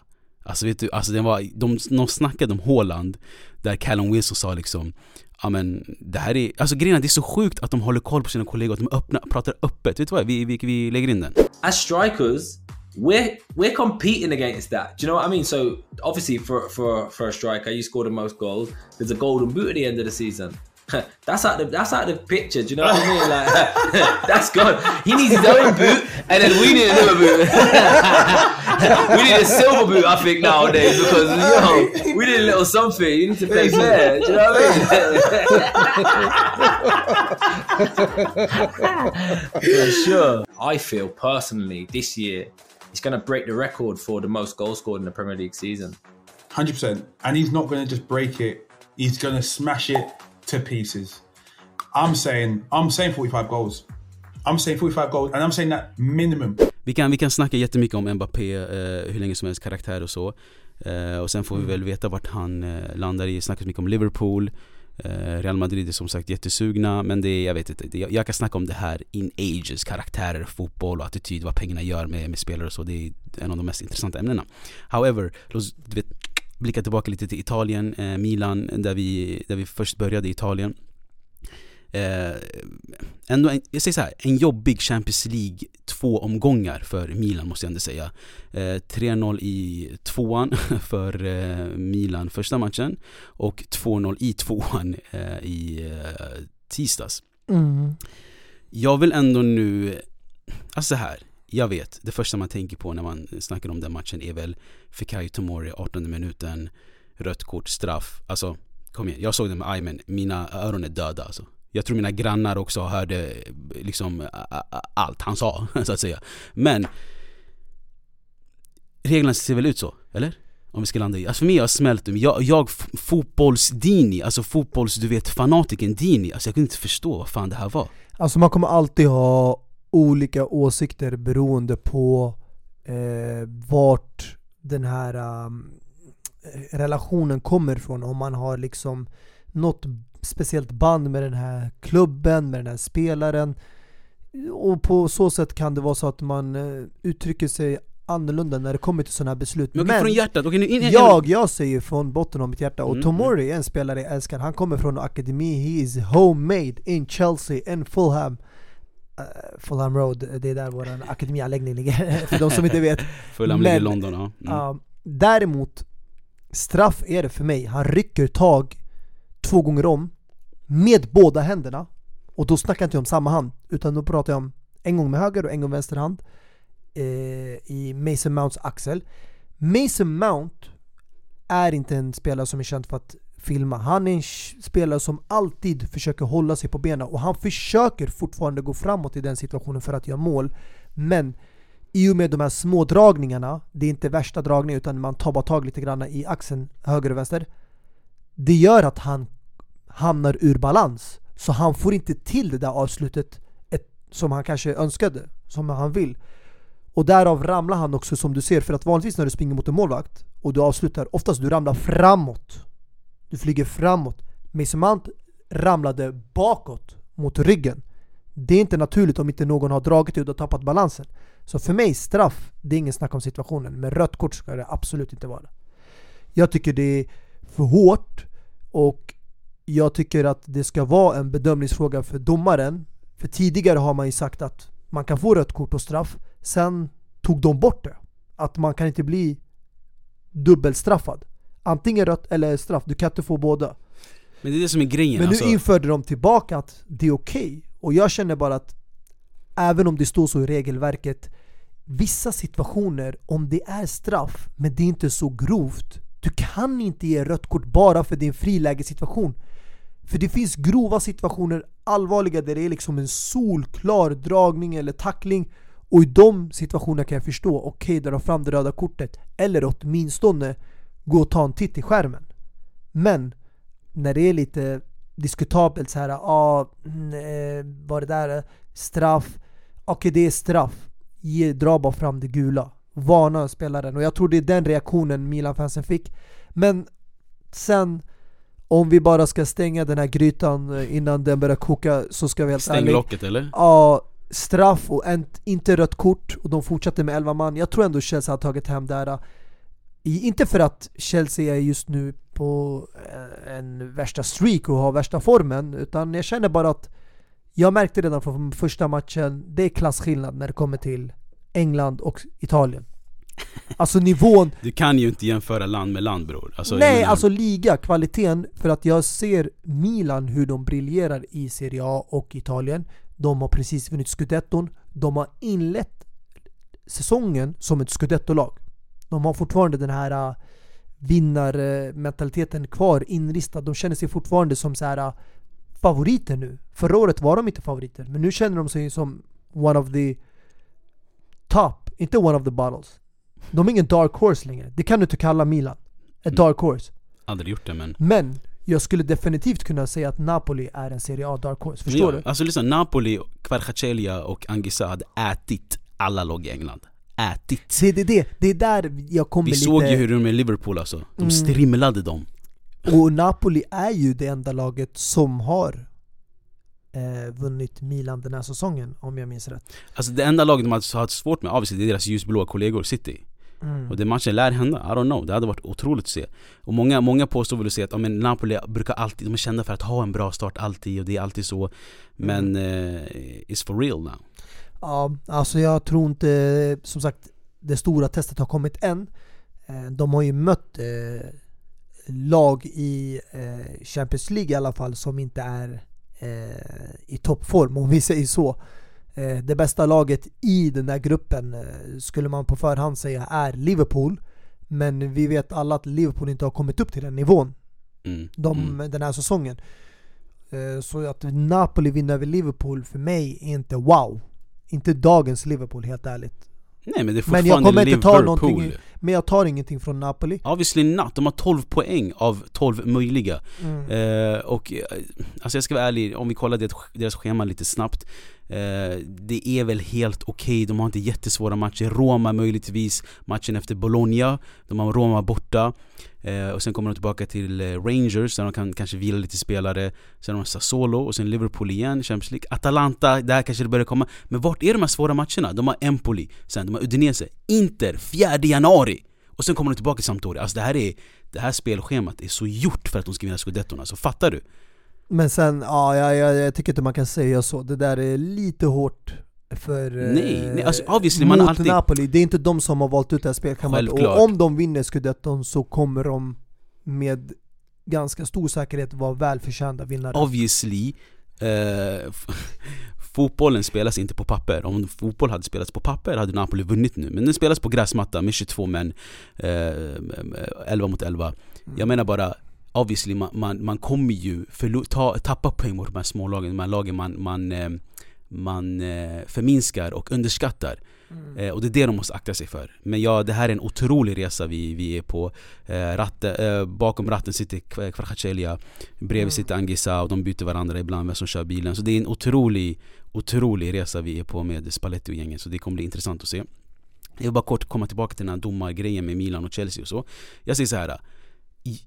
Alltså vet du, alltså den var, de, de snackade om Haaland Där Callum Wilson sa liksom Ja men det här är, alltså grejen är, det är så sjukt att de håller koll på sina kollegor, att de öppna, pratar öppet Vet du vad? Vi, vi, vi lägger in den as strikers, we're we're competing against that. Do you know what I mean? So obviously, for for for a striker, you score the most goals. There's a golden boot at the end of the season. that's out the that's out of the picture. Do you know what I mean? Like that's gone. He needs his own boot, and then we need another boot. we need a silver boot, I think nowadays because yo, we need a little something. You need to play fair. Do you know what I mean? for sure. I feel personally this year he's going to break the record for the most goals scored in the Premier League season. Hundred percent, and he's not going to just break it. He's going to smash it to pieces. I'm saying, I'm saying 45 goals. I'm saying 45 goals, and I'm saying that minimum. Vi kan, vi kan snacka jättemycket om Mbappé, eh, hur länge som helst, karaktär och så eh, Och sen får vi väl veta vart han eh, landar i, snackas mycket om Liverpool eh, Real Madrid är som sagt jättesugna men det är, jag vet inte, det, jag, jag kan snacka om det här in ages, karaktärer, fotboll och attityd, vad pengarna gör med, med spelare och så, det är en av de mest intressanta ämnena However, du vet, blicka tillbaka lite till Italien, eh, Milan, där vi, där vi först började i Italien Eh, ändå en, jag säger så här, en jobbig Champions League två omgångar för Milan måste jag ändå säga. Eh, 3-0 i tvåan för eh, Milan första matchen och 2-0 i tvåan eh, i eh, tisdags. Mm. Jag vill ändå nu, alltså så här, jag vet, det första man tänker på när man snackar om den matchen är väl Fikayo Tomori, 18 minuten, rött kort, straff. Alltså, kom igen, jag såg det med Aymen, mina öron är döda alltså. Jag tror mina grannar också hörde liksom allt han sa, så att säga. Men reglerna ser väl ut så, eller? Om vi ska landa i, alltså för mig har jag smält dem. Jag, jag fotbolls-Dini, alltså fotbolls, du vet fanatiken Dini, alltså jag kunde inte förstå vad fan det här var. Alltså man kommer alltid ha olika åsikter beroende på eh, vart den här um, relationen kommer ifrån. Om man har liksom något speciellt band med den här klubben, med den här spelaren. Och på så sätt kan det vara så att man eh, uttrycker sig annorlunda när det kommer till sådana här beslut. Men, okej, från hjärtat, okej nu in, in, jag, jag säger från botten av mitt hjärta, och Mm, Tomori är en spelare jag älskar, han kommer från akademi, he is homemade in Chelsea, in Fulham Eh, Fulham Road, det är där vår akademianläggning ligger, för de som inte vet Fulham ligger i London, ja. Mm. Ja, Däremot, straff är det för mig. Han rycker tag två gånger om med båda händerna. Och då snackar jag inte om samma hand, utan då pratar jag om en gång med höger och en gång med vänster hand eh, i Mason Mounts axel. Mason Mount är inte en spelare som är känd för att filma. Han är en spelare som alltid försöker hålla sig på benen och han försöker fortfarande gå framåt i den situationen för att göra mål. Men i och med de här små dragningarna, det är inte värsta dragningen utan man tar bara tag lite grann i axeln höger och vänster. Det gör att han hamnar ur balans. Så han får inte till det där avslutet ett, som han kanske önskade, som han vill. Och därav ramlar han också som du ser, för att vanligtvis när du springer mot en målvakt och du avslutar, oftast du ramlar framåt. Du flyger framåt. Mason Mount ramlade bakåt mot ryggen. Det är inte naturligt om inte någon har dragit ut och tappat balansen. Så för mig, straff, det är ingen snack om situationen. Men rött kort ska det absolut inte vara. Jag tycker det är för hårt och jag tycker att det ska vara en bedömningsfråga för domaren. För tidigare har man ju sagt att man kan få rött kort och straff. Sen tog de bort det. Att man kan inte bli dubbelstraffad. Antingen rött eller straff, du kan inte få båda. Men det är det som är grejen Men nu alltså. införde de tillbaka att det är okej. Och jag känner bara att även om det står så i regelverket, vissa situationer, om det är straff, men det är inte så grovt, du kan inte ge rött kort bara för din frilägesituation. För det finns grova situationer, allvarliga, där det är liksom en solklar dragning eller tackling och i de situationerna kan jag förstå, okej dra fram det röda kortet eller åtminstone gå och ta en titt i skärmen. Men när det är lite diskutabelt så här, ah, mm, eh, var det där eh, straff? Okej, det är straff. Ge, dra bara fram det gula. Varna spelaren. Och jag tror det är den reaktionen Milan-fansen fick. Men sen, om vi bara ska stänga den här grytan eh, innan den börjar koka så ska vi helt Stäng ärligt- locket eller? Ja, straff och en, inte rött kort och de fortsatte med 11 man. Jag tror ändå Chelsea har tagit hem det här. Inte för att Chelsea är just nu på eh, en värsta streak och har värsta formen, utan jag känner bara att jag märkte redan från första matchen, det är klasskillnad när det kommer till England och Italien. Alltså nivån, Du kan ju inte jämföra land med land bror. Alltså, nej menar- alltså liga, kvaliteten, för att jag ser Milan hur de briljerar i Serie A och Italien. De har precis vunnit scudetton, de har inlett säsongen som ett scudetto-lag. De har fortfarande den här äh, vinnarmentaliteten kvar inristad. De känner sig fortfarande som så här äh, favoriter nu. Förra året var de inte favoriter, men nu känner de sig som one of the top, inte one of the bottles. De är ingen dark horse längre. Det kan du inte kalla Milan. Ett Mm. dark horse. Aldrig gjort det men... Men jag skulle definitivt kunna säga att Napoli är en Serie A dark horse. Förstår ja, du? Alltså lyssna, Napoli, Kvaratskhelia och Anguissa hade ätit alla lag i England. Ätit. Det, det, det, det är där jag kommer Vi lite... såg ju hur de är i Liverpool alltså. De Mm. strimlade dem. Och Napoli är ju det enda laget som har eh, vunnit Milan den här säsongen, om jag minns rätt. Alltså det enda laget de hade haft svårt med, obviously, det är deras ljusblåa kollegor, City. Mm. Och det matchen lär hända, I don't know, det hade varit otroligt att se. Och många, många påstår väl att säga att ja, men Napoli brukar alltid, de är kända för att ha en bra start alltid och det är alltid så. Men eh, it's for real now. Ja, alltså jag tror inte, som sagt, det stora testet har kommit än. Eh, De har ju mött eh, lag i eh, Champions League i alla fall som inte är i toppform, om vi säger så. Det bästa laget i den där gruppen skulle man på förhand säga är Liverpool. Men vi vet alla att Liverpool inte har kommit upp till den nivån Mm. de, mm. den här säsongen. Så att Napoli vinner över Liverpool för mig är inte wow. Inte dagens Liverpool helt ärligt. Nej men det är Men jag fortfarande kommer inte ta Liverpool. någonting Men jag tar ingenting från Napoli. Obviously not, de har 12 poäng av 12 möjliga. Mm. Eh, och eh, alltså jag ska vara ärlig, om vi kollar deras schema lite snabbt. Eh, det är väl helt okej, de har inte jättesvåra matcher. Roma möjligtvis, matchen efter Bologna. De har Roma borta. Eh, och sen kommer de tillbaka till eh, Rangers där de kan kanske vila lite spelare. Sen har de Sassuolo och sen Liverpool igen, Champions League. Atalanta, där kanske det börjar komma. Men vart är de här svåra matcherna? De har Empoli, sen de har Udinese, Inter, 4 januari! Och sen kommer de tillbaka till Sampdoria. Alltså det här, är, det här spelschemat är så gjort för att de ska vinna scudettorna, så alltså. fattar du? Men sen, ja, jag, jag, jag tycker inte man kan säga så. Det där är lite hårt för Nej, nej, alltså, eh, obviously, man har mot alltid- Napoli. Det är inte de som har valt ut det här. Självklart. Och om de vinner scudetton så kommer de med ganska stor säkerhet vara välförtjänta vinnare. Obviously eh, Fotbollen spelas inte på papper, om fotboll hade spelats på papper hade Napoli vunnit nu Men den spelas på gräsmatta med 22 män, eh, 11 mot 11 Jag menar bara, obviously man, man, man kommer ju förlo- ta, tappa poäng mot de här smålagen, de här lagen man, man, eh, man eh, förminskar och underskattar. Eh, Och det är det de måste akta sig för. Men ja, det här är en otrolig resa vi, vi är på. Eh, ratte, Bakom ratten sitter Kva- Kvaratskhelia Bredvid sitter Angisa och de byter varandra ibland vem som kör bilen. Så det är en otrolig, otrolig resa vi är på med Spalletti och gänget Så det kommer bli intressant att se. Jag vill bara kort komma tillbaka till den här domargrejen med Milan och Chelsea och så. Jag säger så här.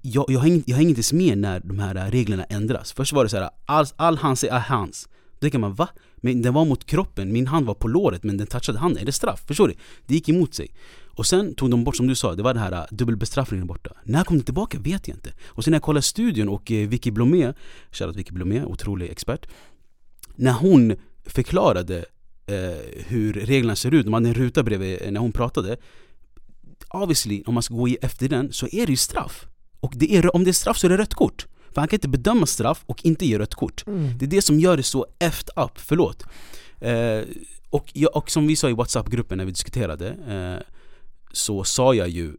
Jag, jag, hänger, jag hänger inte ens med när de här reglerna ändras. Först var det så här, all, all hands är hands Då tänker man va? Men den var mot kroppen, min hand var på låret men den touchade handen, är det straff? Förstår du? Det gick emot sig. Och sen tog de bort, som du sa, det var den här äh, dubbelbestraffningen borta. När kom den tillbaka? Vet jag inte. Och sen när jag kollade studion och eh, Vicky Blomé, shoutout Vicky Blomé, otrolig expert. När hon förklarade eh, hur reglerna ser ut, de hade en ruta bredvid eh, när hon pratade. Obviously, om man ska gå efter den så är det ju straff. Och det är, om det är straff så är det rött kort. För han kan inte bedöma straff och inte ge rött kort. Mm. Det är det som gör det så effed up, förlåt. Eh, och, jag, och som vi sa i WhatsApp-gruppen när vi diskuterade eh, Så sa jag ju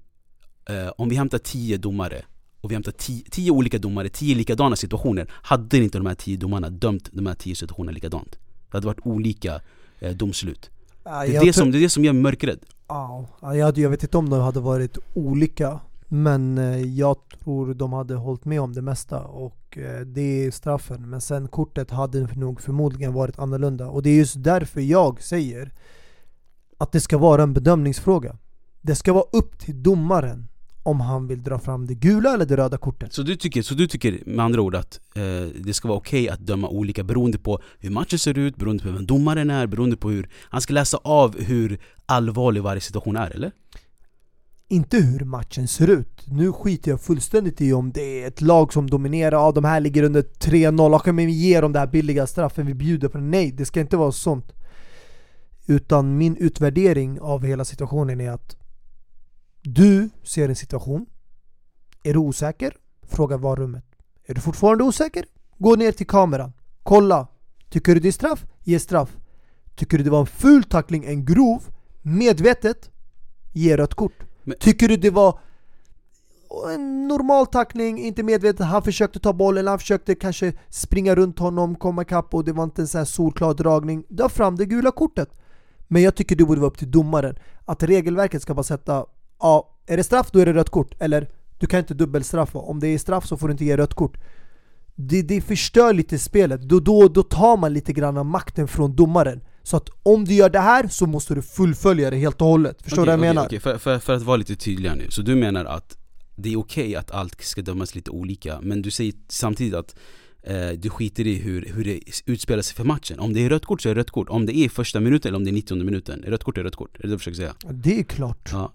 eh, Om vi hämtar 10 domare och vi hämtar 10 10 olika domare, 10 likadana situationer Hade inte de här 10 domarna dömt de här 10 situationerna likadant? Det hade varit olika eh, domslut. Det är det, som, det är det som gör mig mörkrädd. Ja, ja, jag, jag vet inte om de hade varit olika men eh, jag tror de hade hållit med om det mesta och eh, det är straffen. Men sen kortet hade nog förmodligen varit annorlunda. Och det är just därför jag säger Att det ska vara en bedömningsfråga. Det ska vara upp till domaren Om han vill dra fram det gula eller det röda kortet. Så du tycker, så du tycker med andra ord att eh, det ska vara okej att döma olika beroende på hur matchen ser ut, beroende på vem domaren är, beroende på hur Han ska läsa av hur allvarlig varje situation är, eller? Inte hur matchen ser ut. Nu skiter jag fullständigt i om det är ett lag som dominerar, ja de här ligger under 3-0, okej men vi ger dem det här billiga straffen, vi bjuder på. Nej, det ska inte vara sånt. Utan min utvärdering av hela situationen är att du ser en situation, är du osäker? Fråga varummet. Är du fortfarande osäker? Gå ner till kameran, kolla. Tycker du det är straff? Ge straff. Tycker du det var en ful tackling, en grov, medvetet? Ge rött kort. Men- Tycker du det var en normal tackling, inte medvetet, han försökte ta bollen, han försökte kanske springa runt honom, komma ikapp och det var inte en sån här solklar dragning. Dra fram det gula kortet. Men jag tycker det borde vara upp till domaren. Att regelverket ska bara sätta, ja, är det straff då är det rött kort. Eller, du kan inte dubbelstraffa. Om det är straff så får du inte ge rött kort. Det, det förstör lite spelet. Då, då, då tar man lite grann av makten från domaren. Så att om du gör det här så måste du fullfölja det helt och hållet. Förstår du Okej, vad jag okej, menar? okej. För, för, för att vara lite tydligare nu, så du menar att det är okej att allt ska dömas lite olika Men du säger samtidigt att eh, du skiter i hur, hur det utspelar sig för matchen Om det är rött kort så är det rött kort, om det är första minuten eller om det är 90 minuten Rött kort är rött kort, är det det du försöker säga? Det är klart. Ja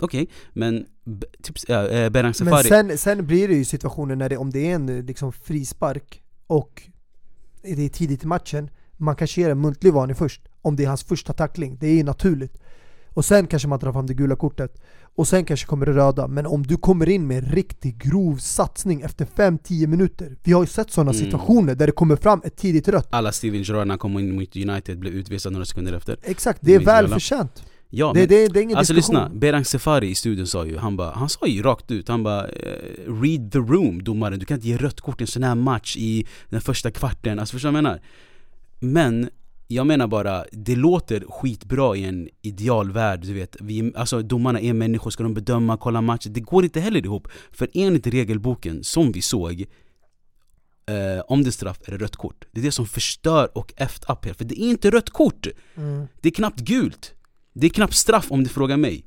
Okej, men b- typ, äh, Berang Men Safari sen, sen blir det ju situationer när det, om det är en liksom, frispark och det är tidigt i matchen, man kanske ger en muntlig varning först. Om det är hans första tackling, det är ju naturligt. Och sen kanske man tar fram det gula kortet. Och sen kanske kommer det röda. Men om du kommer in med en riktigt grov satsning efter 5-10 minuter. Vi har ju sett sådana Mm. situationer där det kommer fram ett tidigt rött. Alla Steven Gerrard när han kom in mot United blev utvisad några sekunder efter Exakt, det är välförtjänt. Ja, Det, men, det, det är ingen alltså diskussion. lyssna, Berang Safari i studion sa ju, han, bara, han sa ju rakt ut, han bara eh, Read the room domaren, du kan inte ge rött kort i en sån här match i den första kvarten, alltså förstår du vad jag menar? Men jag menar bara, det låter skitbra i en idealvärld, du vet vi, Alltså domarna är människor, ska de bedöma, kolla matcher? Det går inte heller ihop För enligt regelboken, som vi såg eh, om det är straff är det rött kort. Det är det som förstör och efter upp För det är inte rött kort! Mm. Det är knappt gult. Det är knappt straff om du frågar mig.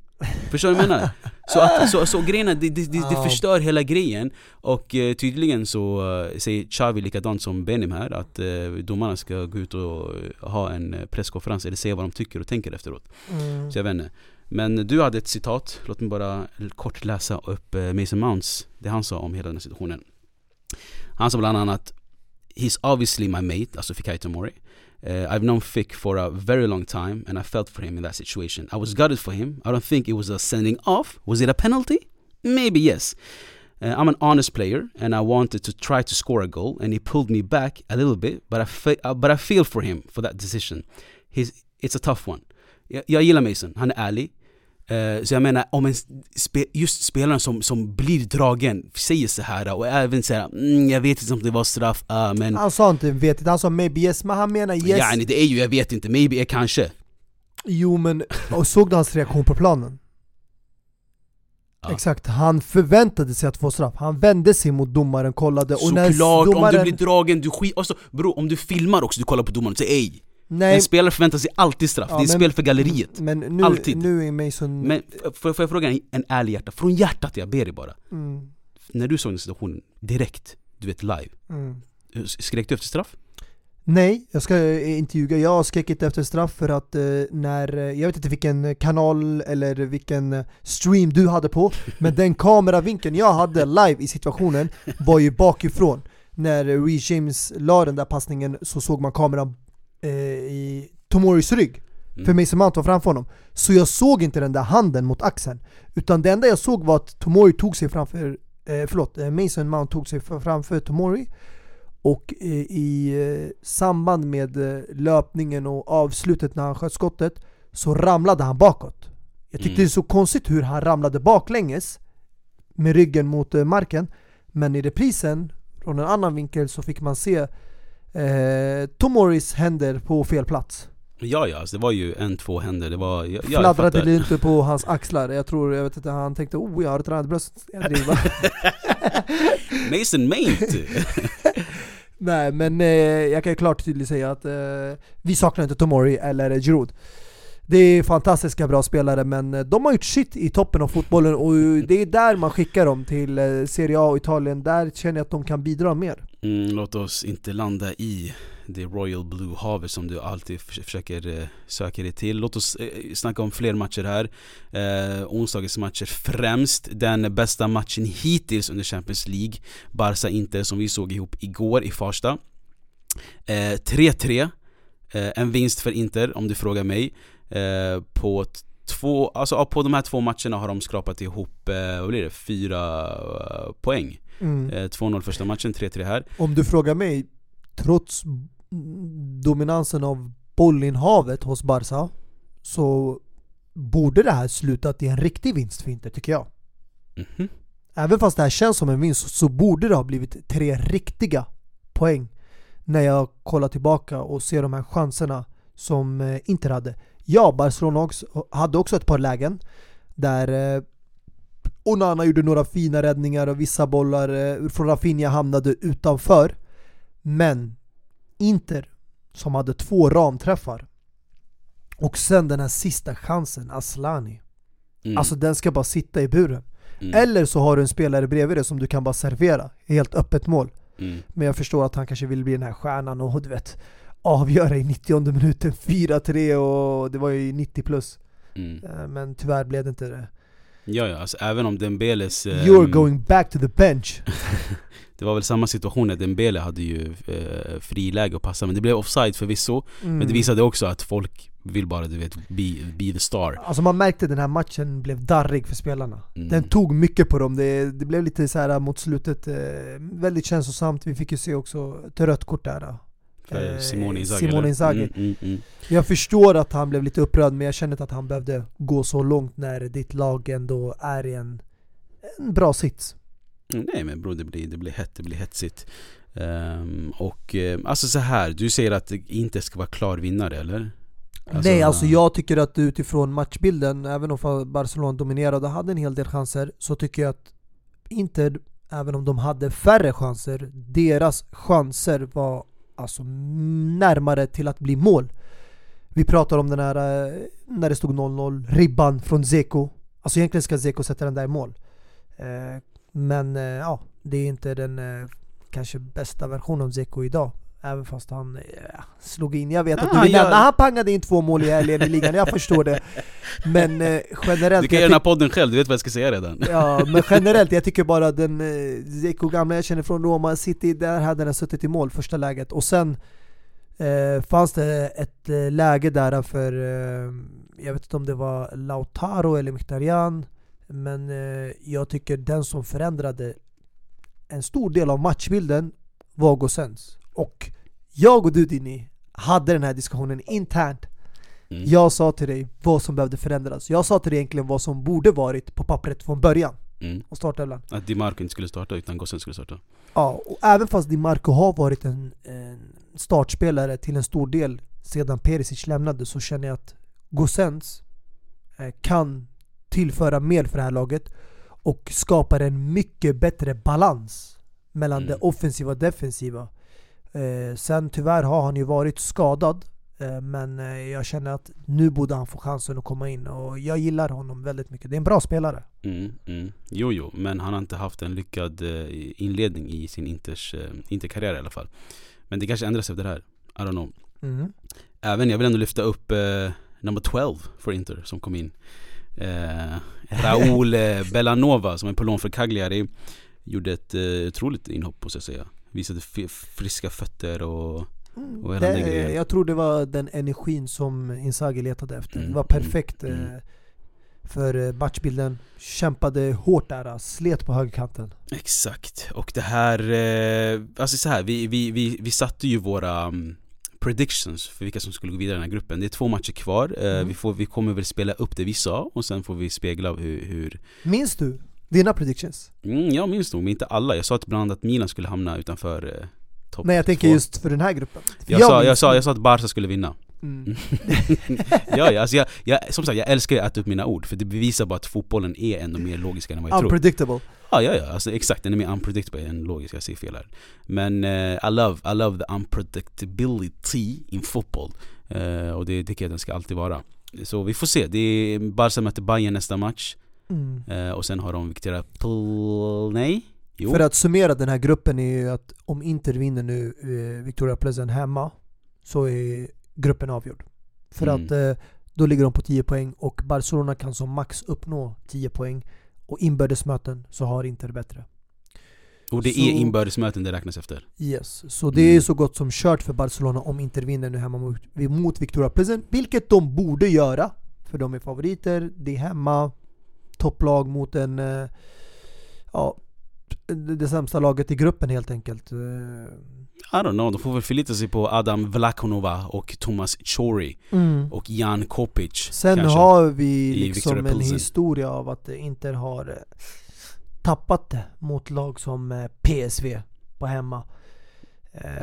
Förstår du vad jag menar? Så, att, så, så grejen är, det, det, det, det förstör hela grejen. Och eh, tydligen så eh, säger Xavi likadant som Benim här Att eh, domarna ska gå ut och eh, ha en eh, presskonferens eller säga vad de tycker och tänker efteråt. Mm. Så jag vet inte. Men du hade ett citat, låt mig bara kort läsa upp eh, Mason Mounts Det han sa om hela den här situationen. Han sa bland annat He's obviously my mate, alltså Fikayo Tomori Uh, I've known Fick for a very long time and I felt for him in that situation. I was gutted for him. I don't think it was a sending off. Was it a penalty? Maybe yes. Uh, I'm an honest player and I wanted to try to score a goal and he pulled me back a little bit but I, fe- uh, but I feel for him for that decision. He's, it's a tough one. Jag, Mason, han. Eh, så jag menar, om en spe, just spelaren som, som blir dragen säger så här och även säger mm, jag vet inte om det var straff, ah, men Han sa inte vet inte, han sa maybe yes, men han menar yes yani, det är ju, jag vet inte, maybe, är kanske. Jo men, och såg du hans reaktion på planen? Ja. Exakt, han förväntade sig att få straff. Han vände sig mot domaren, kollade och när Såklart, domaren... om du blir dragen, du skit... Alltså, bro, om du filmar också, du kollar på domaren och säger ej. Nej, En spelare förväntar sig alltid straff, Ja, det är men- spel för galleriet. men nu, alltid. nu är Mason... Men får, får jag fråga en, en ärlig hjärta, från hjärtat jag ber dig bara. Mm, När du såg den situationen, direkt, du vet live, mm. skrek du efter straff? Nej, jag ska eh, inte ljuga. Jag skrek inte efter straff för att eh, när, eh, jag vet inte vilken kanal eller vilken eh, stream du hade på, men den kameravinkeln jag hade live i situationen var ju bakifrån. När Reece James la den där passningen så såg man kameran eh, i Tomoris rygg. Mm. För Mason Mount var framför honom. Så jag såg inte den där handen mot axeln. Utan det enda jag såg var att Tomori tog sig framför, eh, förlåt, eh, Mason Mount tog sig framför Tomori. Och eh, i eh, samband med eh, löpningen och avslutet när han sköt skottet så ramlade han bakåt. Jag tyckte Mm. det är så konstigt hur han ramlade baklänges med ryggen mot marken. Men i reprisen, från en annan vinkel, så fick man se eh, Tomoris händer på fel plats. Ja ja, alltså, det var ju en, två händer, det var... Ja, jag Fladdrade fattar. lite på hans axlar. Jag tror, jag vet inte, han tänkte oh jag har ett tränat bröst. Jag driver. Mason Mate! Nej men eh, jag kan ju klart och tydligt säga att eh, vi saknar inte Tomori eller Giroud. Det är fantastiska bra spelare men eh, de har gjort shit i toppen av fotbollen och det är där man skickar dem till eh, Serie A och Italien. Där känner jag att de kan bidra mer. Mm, låt oss inte landa i det Royal Blue havet som du alltid försöker eh, söka dig till. Låt oss eh, snacka om fler matcher här. Eh, onsdagens matcher främst. Den bästa matchen hittills under Champions League. Barca-Inter som vi såg ihop igår i Farsta. Eh, 3-3. Eh, en vinst för Inter om du frågar mig. Eh, på två, alltså på de här två matcherna har de skrapat ihop, eh, vad blir det, fyra eh, poäng. Mm. Eh, 2-0 första matchen, 3-3 här. Om du frågar mig, trots mm, dominansen av bollinnehavet hos Barca så borde det här slutat i en riktig vinst för Inter tycker jag. Mhm. Även fast det här känns som en vinst så borde det ha blivit tre riktiga poäng när jag kollar tillbaka och ser de här chanserna som eh, Inter hade. Ja, Barcelona också, hade också ett par lägen där eh, Onana gjorde några fina räddningar och vissa bollar eh, från Rafinha hamnade utanför. Men Inter, som hade två ramträffar och sen den här sista chansen, Aslani. Mm. Alltså den ska bara sitta i buren. mm. Eller så har du en spelare bredvid dig som du kan bara servera, helt öppet mål. Mm. Men jag förstår att han kanske vill bli den här stjärnan och du vet avgöra i 90 minuten 4-3 och det var ju 90 plus. Mm. Eh, Men tyvärr blev det inte det. Ja, ja, alltså även om Dembeles... eh, You're going back to the bench. Det var väl samma situation när Dembele hade ju eh, friläge att passa men det blev offside förvisso Mm. Men det visade också att folk vill bara du vet, be, be the star Alltså man märkte den här matchen blev darrig för spelarna. Mm. Den tog mycket på dem. Det, det blev lite så här mot slutet eh, väldigt känslosamt. Vi fick ju se också ett rött kort där. För Eh, Simone Inzaghi Simone? Inzaghi. Mm, mm, mm. Jag förstår att han blev lite upprörd men jag känner inte att han behövde gå så långt när ditt lag ändå är i en, en bra sits. Nej men bror det blir, det blir hett, det blir hetsigt Ehm, Och eh, alltså så här, du säger att det inte ska vara klar vinnare eller? Nej alltså jag tycker att utifrån matchbilden, även om Barcelona dominerade och hade en hel del chanser, så tycker jag att Inter även om de hade färre chanser, deras chanser var alltså närmare till att bli mål. Vi pratar om den här eh, när det stod 0-0, ribban från Zeko. Alltså egentligen ska Zeko sätta den där i mål. Eh, men eh, ja, det är inte den kanske bästa versionen av Zeko idag. Även fast han eh, slog in. Jag vet att Ja, du vill gör- han pangade in två mål i ligan, jag förstår det. Men eh, generellt... Du kan jag göra den här podden själv, du vet vad jag ska säga redan. Ja, men generellt, jag tycker bara den eh, Zeko gamla jag känner från Roma City, där hade den suttit i mål första läget. Och sen eh, fanns det ett eh, läge där för, jag vet inte om det var Lautaro eller Mkhitaryan, men jag tycker den som förändrade en stor del av matchbilden var Gosens. Och jag och du Dini hade den här diskussionen internt. Mm. Jag sa till dig vad som behövde förändras. Jag sa till dig egentligen vad som borde varit på pappret från början Mm. och startelvan. Att Di Marco inte skulle starta utan Gossen skulle starta. Ja, och även fast Di Marco har varit en, en startspelare till en stor del sedan Perisic lämnade så känner jag att Gosens eh, kan tillföra mer för det här laget och skapar en mycket bättre balans mellan Mm. det offensiva och defensiva. Eh, sen tyvärr har han ju varit skadad eh, men eh, jag känner att nu borde han få chansen att komma in och jag gillar honom väldigt mycket. Det är en bra spelare. Mm, mm. Jo, jo, men han har inte haft en lyckad eh, inledning i sin Inters, Interkarriär i alla fall. Men det kanske ändras efter det här. I don't know. Mm. Även, jag vill ändå lyfta upp eh, number 12 för Inter som kom in. Eh, Raúl eh, Bellanova som är på lån för Cagliari. Gjorde ett eh, otroligt inhopp måste jag säga. Visade friska fötter och Och hela den Det, grejen. jag tror det var den energin som Inzaghi letade efter. Mm, Det var perfekt mm, eh, för eh, matchbilden. Kämpade hårt där, slet på högerkanten. Exakt, och det här, eh, alltså så här, vi, vi, vi, vi satte ju våra um, predictions för vilka som skulle gå vidare i den här gruppen. Det är två matcher kvar, eh, Mm. vi, får, vi kommer väl spela upp det vi sa och sen får vi spegla hur, hur Minns du dina predictions? mm, jag minns nog, men inte alla. Jag sa att bland annat att Milan skulle hamna utanför eh, topp Nej jag tänker två. just för den här gruppen. För jag, sa, jag, sa, jag sa att Barca skulle vinna. Mm. ja, ja, alltså jag, jag, som sagt, jag älskar att äta upp mina ord för det bevisar bara att fotbollen är ändå mer logisk än vad jag tror. Unpredictable. Ja, ja, ja, alltså exakt, den är mer unpredictable än logisk, jag säger fel här Men eh, I, love, I love the unpredictability in football Eh, Och det tycker jag den ska alltid vara Så vi får se, det är Barca möter Bayern nästa match Mm. eh, Och sen har de Victoria Pl... Nej? Jo. För att summera den här gruppen är ju att om Inter vinner nu eh, Victoria Pleasant hemma så är gruppen avgjord. För Mm. att eh, då ligger de på 10 poäng och Barcelona kan som max uppnå 10 poäng och inbördesmöten så har Inter bättre. och det så- är inbördesmöten det räknas efter Yes, så det är Mm. så gott som kört för Barcelona om Inter vinner nu hemma mot, mot Victoria Pleasant, vilket de borde göra. För de är favoriter, det är hemma, topplag mot en, eh, ja, det, sämsta laget i gruppen helt enkelt. I don't know, de får väl förlita sig på Adam Vlakonova och Thomas Chori och Jan Kopic Sen kanske. har vi liksom en historia av att Inter har eh, tappat det mot lag som eh, PSV på hemma.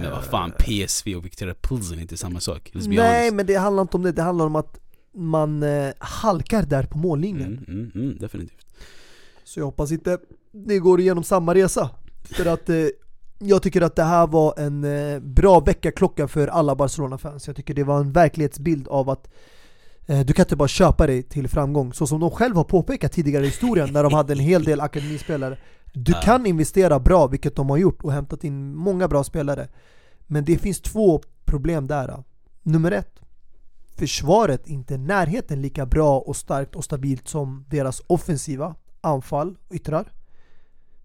Men vad fan, PSV och Victoria Pilsen är inte samma sak, Nej honest men det handlar inte om det, det handlar om att man eh, halkar där på mållinjen. mm, mm, mm, definitivt Så jag hoppas inte det går igenom samma resa. För att eh, jag tycker att det här var en eh, bra väckarklocka för alla Barcelona-fans. Jag tycker det var en verklighetsbild av att du kan inte bara köpa dig till framgång. Så som de själva har påpekat tidigare i historien när de hade en hel del akademispelare. Du kan investera bra, vilket de har gjort, och hämtat in många bra spelare. Men det finns två problem där. Nummer ett, försvaret inte närheten lika bra och starkt och stabilt som deras offensiva anfall och yttrar.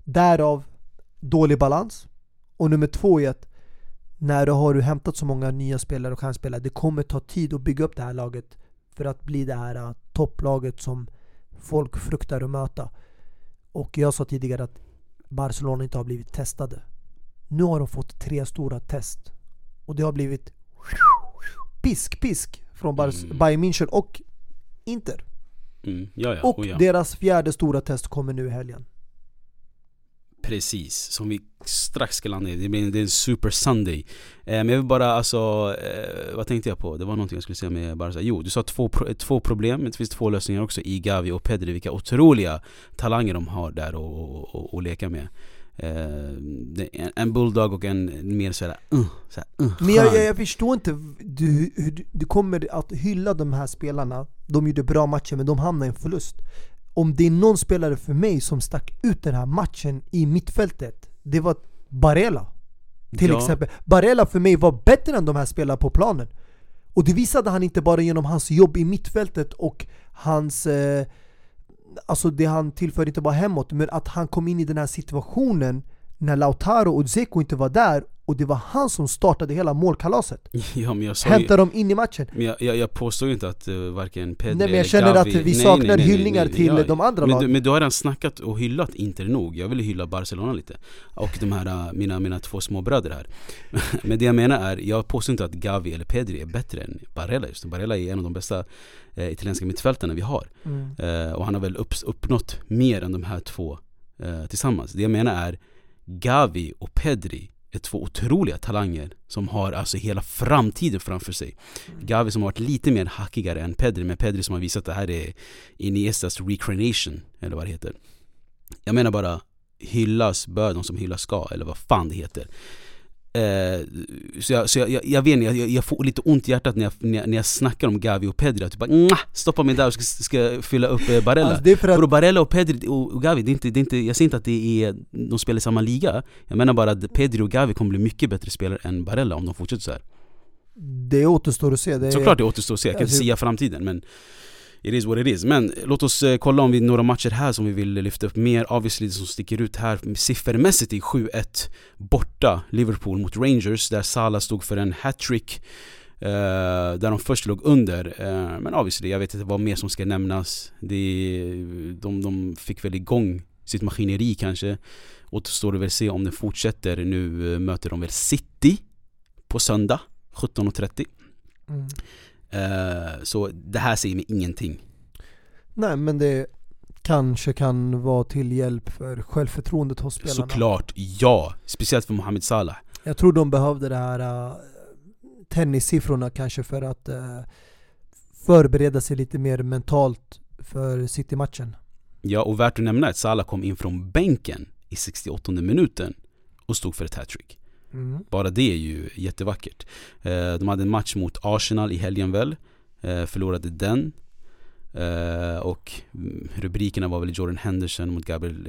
Därav dålig balans. Och nummer två är att när du har hämtat så många nya spelare och stjärnspelare, det kommer ta tid att bygga upp det här laget för att bli det här äh, topplaget som folk fruktar att möta. Och jag sa tidigare att Barcelona inte har blivit testade. Nu har de fått tre stora test. Och det har blivit pisk, pisk från Bar- Mm. Bayern München och Inter. mm, Ja, ja, Och oh, ja. deras fjärde stora test kommer nu i helgen. Precis, som vi strax ska landa i. Det blir är en super Sunday. Eh, men jag vill bara alltså, eh, vad tänkte jag på? Det var någonting jag skulle säga med Barca. Jo, du sa två, pro- två problem, men det finns två lösningar också i Gavi och Pedri. Vilka otroliga talanger de har där att leka med. Eh, en, bulldog och en mer såhär, uh, såhär uh, Men jag, jag, jag förstår inte du, hur du, du kommer att hylla de här spelarna. De gjorde bra matcher men de hamnade i en förlust. Om det är någon spelare för mig som stack ut den här matchen i mittfältet Det var Barella. Till Ja. exempel. Barella för mig var bättre än de här spelarna på planen. Och det visade han inte bara genom hans jobb i mittfältet och hans eh, Alltså det han tillförde inte bara hemåt, men att han kom in i den här situationen när Lautaro och Dzeko inte var där och det var han som startade hela målkalaset. Ja sa ju, Hämtade dem in i matchen. men jag, jag, jag påstår ju inte att uh, varken Pedri Nej, men jag känner att Gavi, vi saknar hyllningar till de andra men, du, lagen. men du har redan snackat och hyllat Inter nog, jag vill hylla Barcelona lite Och de här, uh, mina, mina två små bröder här Men det jag menar är, jag påstår inte att Gavi eller Pedri är bättre än Barella just Barella är en av de bästa eh, italienska mittfältarna vi har Mm. Eh, och han har väl upp, uppnått mer än de här två eh, tillsammans. Det jag menar är Gavi och Pedri är två otroliga talanger som har alltså hela framtiden framför sig. Gavi som har varit lite mer hackigare än Pedri, men Pedri som har visat att det här är Iniestas recreation, eller vad det heter. Jag menar bara hyllas bör de som hyllas ska, eller vad fan det heter. Eh, så jag, så jag, jag, jag vet inte, jag, jag får lite ont i hjärtat när jag, när jag, snackar om Gavi och Pedri, att typ bara "Mwah, stoppa mig där och ska, ska fylla upp eh, Barella. Alltså det är för att, Bro, Barella och Pedri och Gavi, det är inte, det är inte, jag säger inte att det är, de spelar i samma liga Jag menar bara att Pedri och Gavi kommer bli mycket bättre spelare än Barella om de fortsätter så här. det återstår att se. Det är, Såklart det återstår att se, jag kan inte Alltså- sia framtiden men It is what it is. Men låt oss eh, kolla om vi några matcher här som vi vill lyfta upp mer. Obviously det som sticker ut här siffermässigt är 7-1 borta Liverpool mot Rangers där Salah stod för en hattrick Uh, där de först låg under. uh, men obviously, jag vet inte vad mer som ska nämnas. Det, de, de fick väl igång sitt maskineri kanske. Återstår det väl se om det fortsätter. Nu möter de väl City på söndag 17.30. Mm. Eh, så det här säger mig ingenting. Nej men det kanske kan vara till hjälp för självförtroendet hos spelarna. Såklart, ja! Speciellt för Mohamed Salah. Jag tror de behövde det här uh, tennissiffrorna kanske för att uh, förbereda sig lite mer mentalt för City-matchen. Ja, och värt att nämna att Salah kom in från bänken i 68 minuten och stod för ett hattrick. Mm. Bara det är ju jättevackert. Eh, de hade en match mot Arsenal i helgen väl, eh, förlorade den. Eh, och rubrikerna var väl Jordan Henderson mot Gabriel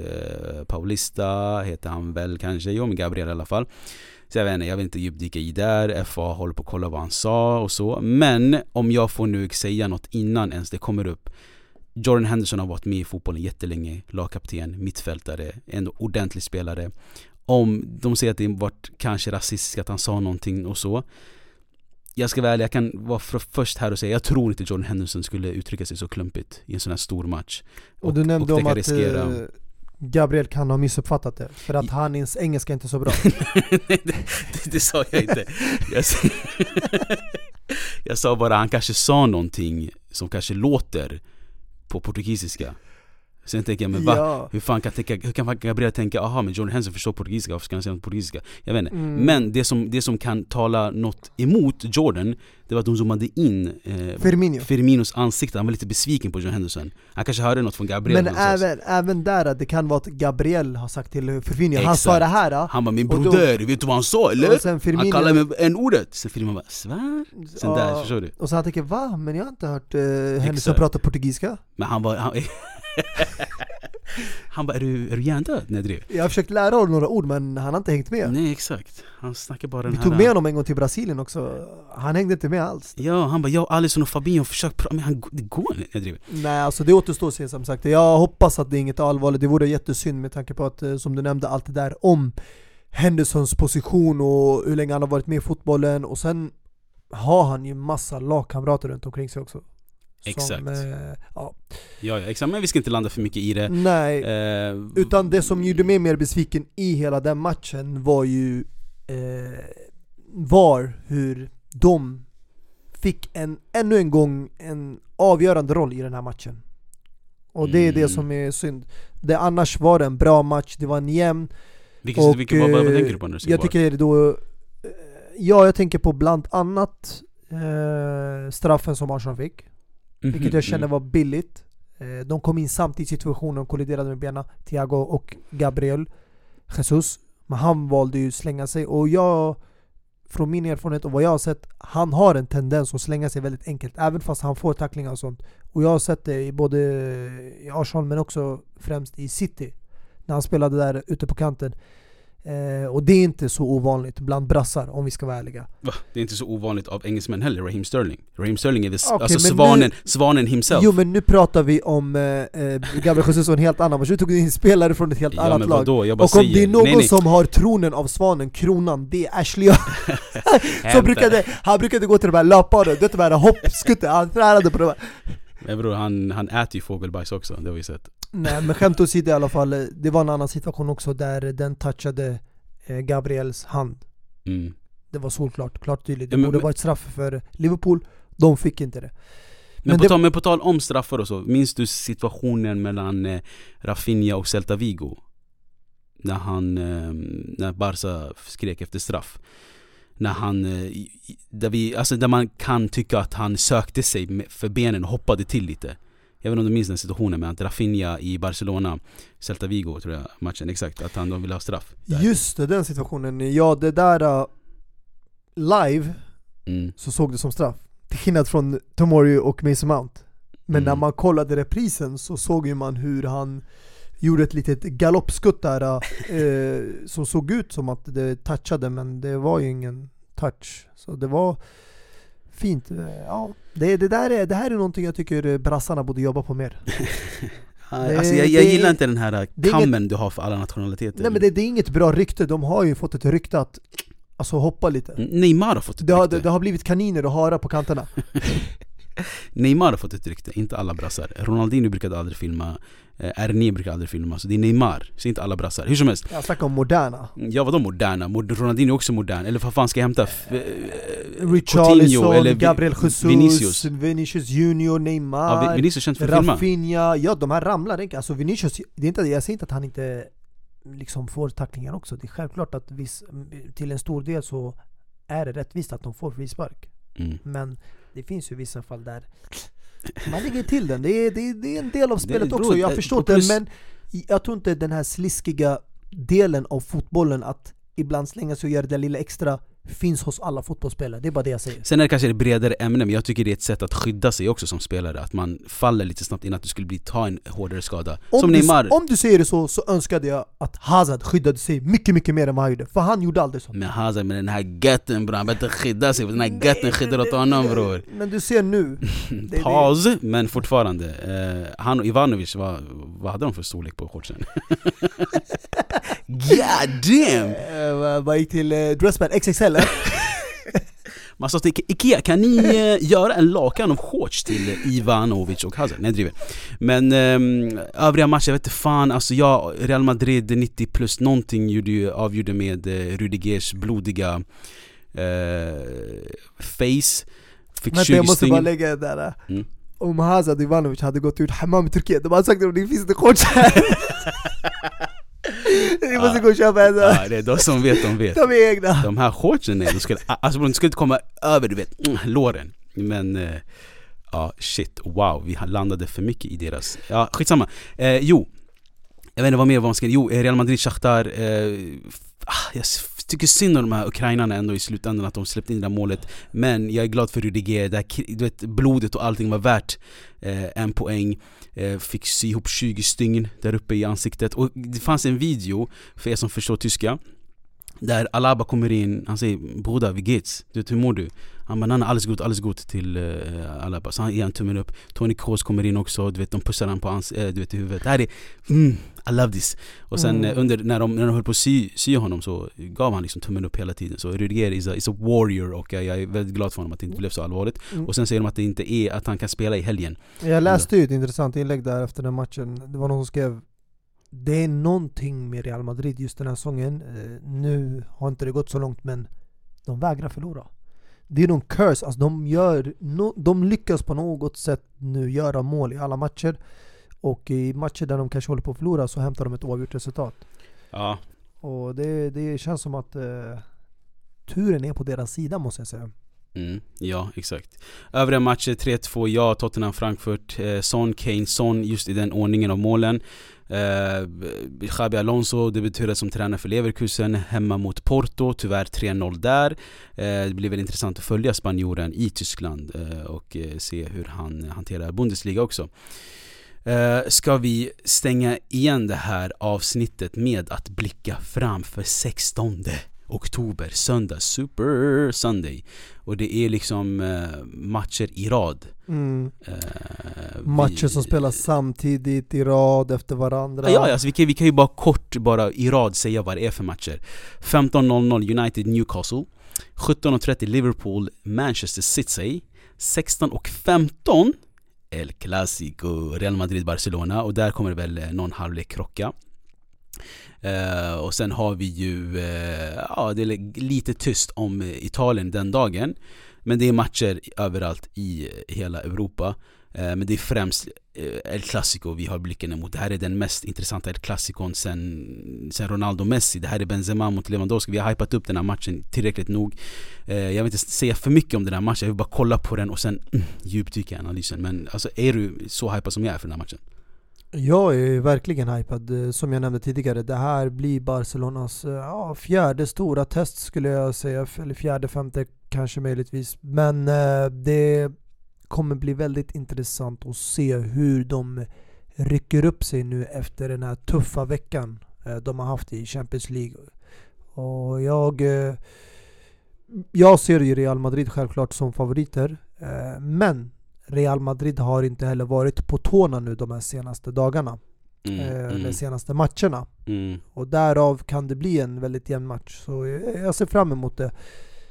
Paulista, heter han väl kanske? Jo men Gabriel i alla fall. Så jag vet inte, jag vill inte djupdyka i där, FA håller på att kolla vad han sa och så. Men om jag får nu säga något innan ens det kommer upp. Jordan Henderson har varit med i fotbollen jättelänge, lagkapten, mittfältare, en ordentlig spelare. Om de säger att det varit kanske rasistiskt att han sa någonting och så. Jag ska vara ärlig, jag kan vara för först här och säga jag tror inte Jordan Henderson skulle uttrycka sig så klumpigt i en sån här stor match. Och, du nämnde det om att riskera- eh, Gabriel kan ha missuppfattat det. För att hans engelska är inte så bra. Nej, det, det, det sa jag inte. Jag, sa- jag sa bara han kanske sa någonting som kanske låter på portugisiska. Sen tänker jag, men va? Ja. Hur fan kan, tänka, hur kan Gabriel tänka, aha men Jordan Henderson förstår portugisiska, varför ska han säga något portugisiska? Jag vet inte. Mm. Men det som, det som kan tala något emot Jordan, det var att de zoomade in eh, Firmino. Firminos ansikte, han var lite besviken på Jordan Henderson. Han kanske hörde något från Gabriel Men även, även där, det kan vara att Gabriel har sagt till Firmino, han Exakt. sa det här. ah. Han bara 'Min Och då- broder, vet du vad han sa eller?' Och sen Han Firmino, kallade mig en-ordet. Sen Firmino bara 'Svär?' Sen där, Ja. förstår du? och så han tänker va? Men jag har inte hört uh, Henderson prata portugisiska. Men han var... Han, han bara 'Är du, är du hjärndöd?' när jag har försökt lära honom några ord men han har inte hängt med. Nej exakt, han snackar bara den Vi här... tog med honom en gång till Brasilien också, han hängde inte med alls. Ja, han bara 'Jag, Alisson och Fabinho försökt prata' men han, det går inte driver. Nej alltså det återstår att se som sagt. Jag hoppas att det är inget allvarligt, det vore jättesynd med tanke på att eh, som du nämnde allt det där om Hendersons position och hur länge han har varit med i fotbollen och sen har han ju massa lagkamrater runt omkring sig också. Som, Exakt. eh, ja. Ja, ja exakt, men vi ska inte landa för mycket i det. Nej, Eh, utan det som gjorde mig mer besviken i hela den matchen var ju eh, var hur de fick en, ännu en gång en avgörande roll i den här matchen. Och det är det Mm. som är synd. Det, annars var det en bra match, det var en jämn vilket, och, vilket, vad, vad eh, tänker du på när du säger Jag VAR? tycker då, eh, ja jag tänker på bland annat eh, straffen som Arsenal fick. Mhm, Vilket jag känner mm. var billigt. Eh, De kom in samtidigt i situationen och kolliderade med benen, Thiago och Gabriel. Jesus. Men han valde ju slänga sig och jag från min erfarenhet och vad jag har sett, han har en tendens att slänga sig väldigt enkelt, även fast han får tacklingar och sånt. Och jag har sett det i både i Arsenal men också främst i City. När han spelade där ute på kanten. Eh, och det är inte så ovanligt bland brassar om vi ska vara ärliga. Det är inte så ovanligt av engelsmän heller, Raheem Sterling. Raheem Sterling är the, Okej, alltså svanen, nu- svanen himself. Jo men nu pratar vi om eh, eh, Gabriel Jesus och en helt annan match. Nu tog du in spelare från ett helt ja annat lag. Och om säger. det är någon nej, nej. som har tronen av svanen, kronan, det är Ashley. Så brukade, han brukade gå till de här löpbaren, du vet de här hoppskutten, han tränade på de här. Men bror, han, han äter ju fågelbajs också, det har vi sett. Nej men skämt åsido i alla fall, det var en annan situation också där den touchade eh, Gabriels hand. Mm. Det var solklart, klart tydligt. Det Ja, men- borde ett straff för Liverpool, de fick inte det. Men, Men på, det- tal, men på tal om straffar och så, minns du situationen mellan eh, Rafinha och Celta Vigo? När han, eh, när Barca skrek efter straff När han, eh, där, vi, alltså där man kan tycka att han sökte sig för benen och hoppade till lite Jag vet inte om du minns den situationen med att Rafinha i Barcelona Celta Vigo tror jag matchen, exakt, att han de ville ha straff där. Just det, den situationen. Ja det där uh, live mm. så såg det som straff. Till skillnad från Tomori och Mason Mount. Men Mm. när man kollade reprisen så såg ju man hur han gjorde ett litet galoppskutt där eh, som såg ut som att det touchade men det var ju ingen touch. Så det var fint. Eh, Ja, det, det, där är, det här är någonting jag tycker brassarna borde jobba på mer. Alltså jag, jag det- gillar inte den här kammen du har för alla nationaliteter Nej men det, det är inget bra rykte, de har ju fått ett rykte att alltså, hoppa lite. Neymar har fått ett Det har, rykte det, det har blivit kaniner och harar på kanterna. Neymar har fått ett rykte, inte alla brassar. Ronaldinho brukade aldrig filma, eh, R9 brukade aldrig filma, så det är Neymar, så inte alla brassar. Hur som helst, Jag snackar om moderna. ja vadå moderna? Mod- Ronaldinho är också modern, eller vad fan ska jag hämta? Eh, Coutinho Richarlison, eller Gabriel Jesus, Vinicius. Vinicius Junior, Neymar, Ja, Vi- Vinicius känns för att filma. Rafinha, ja de här ramlar inte. Alltså Vinicius, det är inte, jag säger inte att han inte liksom får tacklingar också. Det är självklart att viss, till en stor del så är det rättvist att de får frispark. Mm. Men det finns ju vissa fall där man lägger till den. Det är, det är, det är en del av spelet också, jag förstår det. Men jag tror inte den här sliskiga delen av fotbollen att ibland slänga sig och göra det lilla extra finns hos alla fotbollsspelare. Det är bara det jag säger. Sen är det kanske ett bredare ämne, men jag tycker det är ett sätt att skydda sig också som spelare. Att man faller lite snabbt innan att du skulle bli, ta en hårdare skada. Om som du, Neymar. om du säger det så, så önskade jag att Hazard skyddade sig mycket, mycket mer än vad han gjorde. För han gjorde aldrig så. Med Hazard med den här götten bror, han behöver inte skydda sig. Den här götten skyddar åt honom bror. Men du ser nu, Paus, men fortfarande. Eh, han och Ivanovic, vad, vad hade de för storlek på shortsen? God damn! vad gick till eh, Dressman XXL? Eh? Man sa till Ike- Ikea, kan ni eh, göra en lakan av shorts till Ivanovic och Hazard? Nej jag driver. Men ehm, övriga matcher, jag vet inte fan, alltså jag, Real Madrid 90 plus någonting gjorde ju, avgjorde med eh, Rüdigers blodiga eh, face. Fick Vänta 20 jag måste stygn. bara lägga där. Mm. Om Hazard Ivanovic hade gått ut hammam i Turkiet, de hade sagt att det finns inte shorts här. Ni måste Ah. gå och köpa en. Ja, det är de som vet, de vet. De är egna. De här shortsen, nej, de skulle, alltså de skulle inte komma över du vet, mm, låren. Men eh, ja, shit, wow, vi landade för mycket i deras, ja skitsamma. Eh, jo, jag vet inte vad mer man ska, jo eh, Real Madrid, Shakhtar, eh, ah, jag tycker synd om de här ukrainarna ändå i slutändan att de släppte in det där målet. Men jag är glad för Rudiger, det här, du vet, blodet och allting var värt eh, en poäng. Eh, fick sy ihop 20 stygn där uppe i ansiktet. Och det fanns en video, för er som förstår tyska, där Alaba kommer in, han säger 'Broder, wie geht's? Du vet, hur mår du?' Han bara 'Nanna, alles gut, alles gut' till uh, Alaba, så han ger en tummen upp Tony Kroos kommer in också, du vet de pussar han på hans, eh, du vet, i huvudet Det här är, mm, I love this Och sen Mm. eh, under, när de, när de höll på att sy, sy honom så gav han liksom tummen upp hela tiden Så Rudiger is a, is a warrior och jag, jag är väldigt glad för honom att det inte blev så allvarligt Mm. Och sen säger de att det inte är, att han kan spela i helgen Jag läste ju ett intressant inlägg där efter den matchen. Det var någon som skrev Det är någonting med Real Madrid just den här säsongen. Eh, Nu har inte det gått så långt men de vägrar förlora. Det är någon curse, alltså de, gör, de lyckas på något sätt nu göra mål i alla matcher. Och i matcher där de kanske håller på att förlora så hämtar de ett oavgjort resultat. Ja, Och det, det känns som att eh, turen är på deras sida måste jag säga. Mm, ja, exakt. Övriga matcher 3-2, ja, Tottenham, Frankfurt, eh, Son, Kane, Son just i den ordningen av målen. Eh, Xabi Alonso debuterade som tränare för Leverkusen hemma mot Porto, tyvärr 3-0 där. Eh, det blir väl intressant att följa spanjoren i Tyskland eh, och eh, se hur han hanterar Bundesliga också. Eh, ska vi stänga igen det här avsnittet med att blicka fram för 16 oktober, söndag, Super Sunday. Och det är liksom eh, matcher i rad. Mm. Eh, Matcher vi- som spelas samtidigt i rad efter varandra. Ja, alltså vi, kan, vi kan ju bara kort bara i rad säga vad det är för matcher. 15.00 United Newcastle 17.30 Liverpool Manchester City 16.15 El Clasico Real Madrid Barcelona och där kommer väl eh, någon halvlek krocka. Eh, och sen har vi ju, eh, ja det är lite tyst om Italien den dagen. Men det är matcher överallt i hela Europa. Eh, men det är främst eh, El Clasico vi har blicken emot. Det här är den mest intressanta El Clasicon sen, sen Ronaldo Messi. Det här är Benzema mot Lewandowski. Vi har hypat upp den här matchen tillräckligt nog. Eh, jag vill inte säga för mycket om den här matchen, jag vill bara kolla på den och sen mm, djupdyka i analysen. Men alltså är du så hypad som jag är för den här matchen? Jag är verkligen hypad, eh, som jag nämnde tidigare. Det här blir Barcelonas eh, ja, fjärde stora test skulle jag säga, eller fjärde, femte kanske möjligtvis. Men eh, det kommer bli väldigt intressant att se hur de rycker upp sig nu efter den här tuffa veckan de har haft i Champions League. Och jag, jag ser ju Real Madrid självklart som favoriter. Men Real Madrid har inte heller varit på tårna nu de här senaste dagarna. Mm, eh, mm, De senaste matcherna. mm. Och därav kan det bli en väldigt jämn match. Så jag ser fram emot det.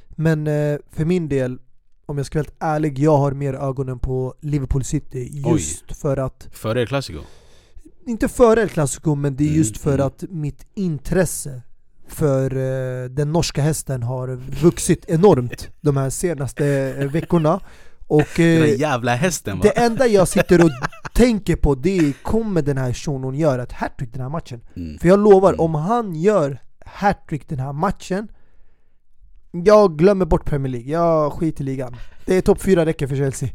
Men eh, för min del, om jag ska vara helt ärlig, jag har mer ögonen på Liverpool City. Just för att, Före El Clasico? inte före El Clasico, men det är Mm, just för mm. att mitt intresse för eh, den norska hästen har vuxit enormt de här senaste eh, veckorna. Och, Den eh, jävla hästen va? det enda jag sitter och tänker på det är, kommer den här shunon göra ett hattrick den här matchen? Mm. För jag lovar, Mm. om han gör hattrick den här matchen Jag glömmer bort Premier League, jag skiter i ligan Det är topp 4 räcker för Chelsea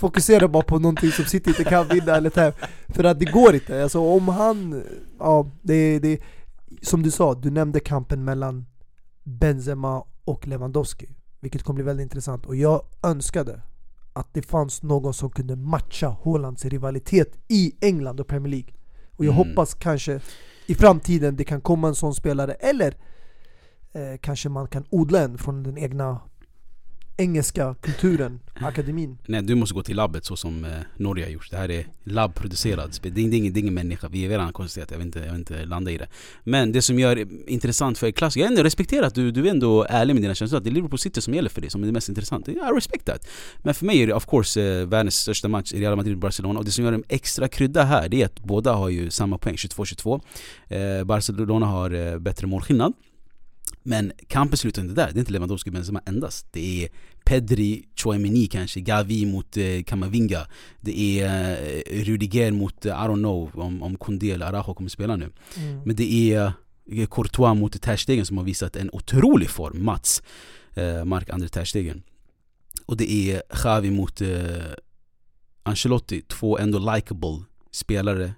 Fokusera bara på någonting som City inte kan vinna eller ta För att det går inte, alltså om han... Ja, det, det Som du sa, du nämnde kampen mellan Benzema och Lewandowski Vilket kommer bli väldigt intressant och jag önskade att det fanns någon som kunde matcha Haalands rivalitet i England och Premier League Och jag Mm. hoppas kanske i framtiden det kan komma en sån spelare eller eh, kanske man kan odla en från den egna engelska kulturen, akademin. Nej du måste gå till labbet så som eh, Norge har gjort. Det här är labbproducerad spel. Det är, det ingen, det är ingen människa. Vi är redan konstaterat. Jag vill inte, jag vill inte landa i det. Men det som gör det intressant för klass, jag ändå respekterar att du, du är ändå ärlig med dina känslor. Att det är Liverpool City som gäller för dig, som är det mest intressanta. I respect that. Men för mig är det of course eh, världens största match i Real Madrid-Barcelona. Och det som gör en extra krydda här, det är att båda har ju samma poäng, 22-22. Eh, Barcelona har eh, bättre målskillnad. Men kampen slutar inte där, det är inte Lewandowski och Benzema endast. Det är Pedri, Chouameni kanske, Gavi mot eh, Kamavinga. Det är eh, Rudiger mot, eh, I don't know om, om Koundé eller Araujo kommer spela nu. Men det är eh, Courtois mot Ter Stegen som har visat en otrolig form, Mats. Eh, Mark-André Ter Stegen. Och det är Xavi mot eh, Ancelotti, två ändå likable spelare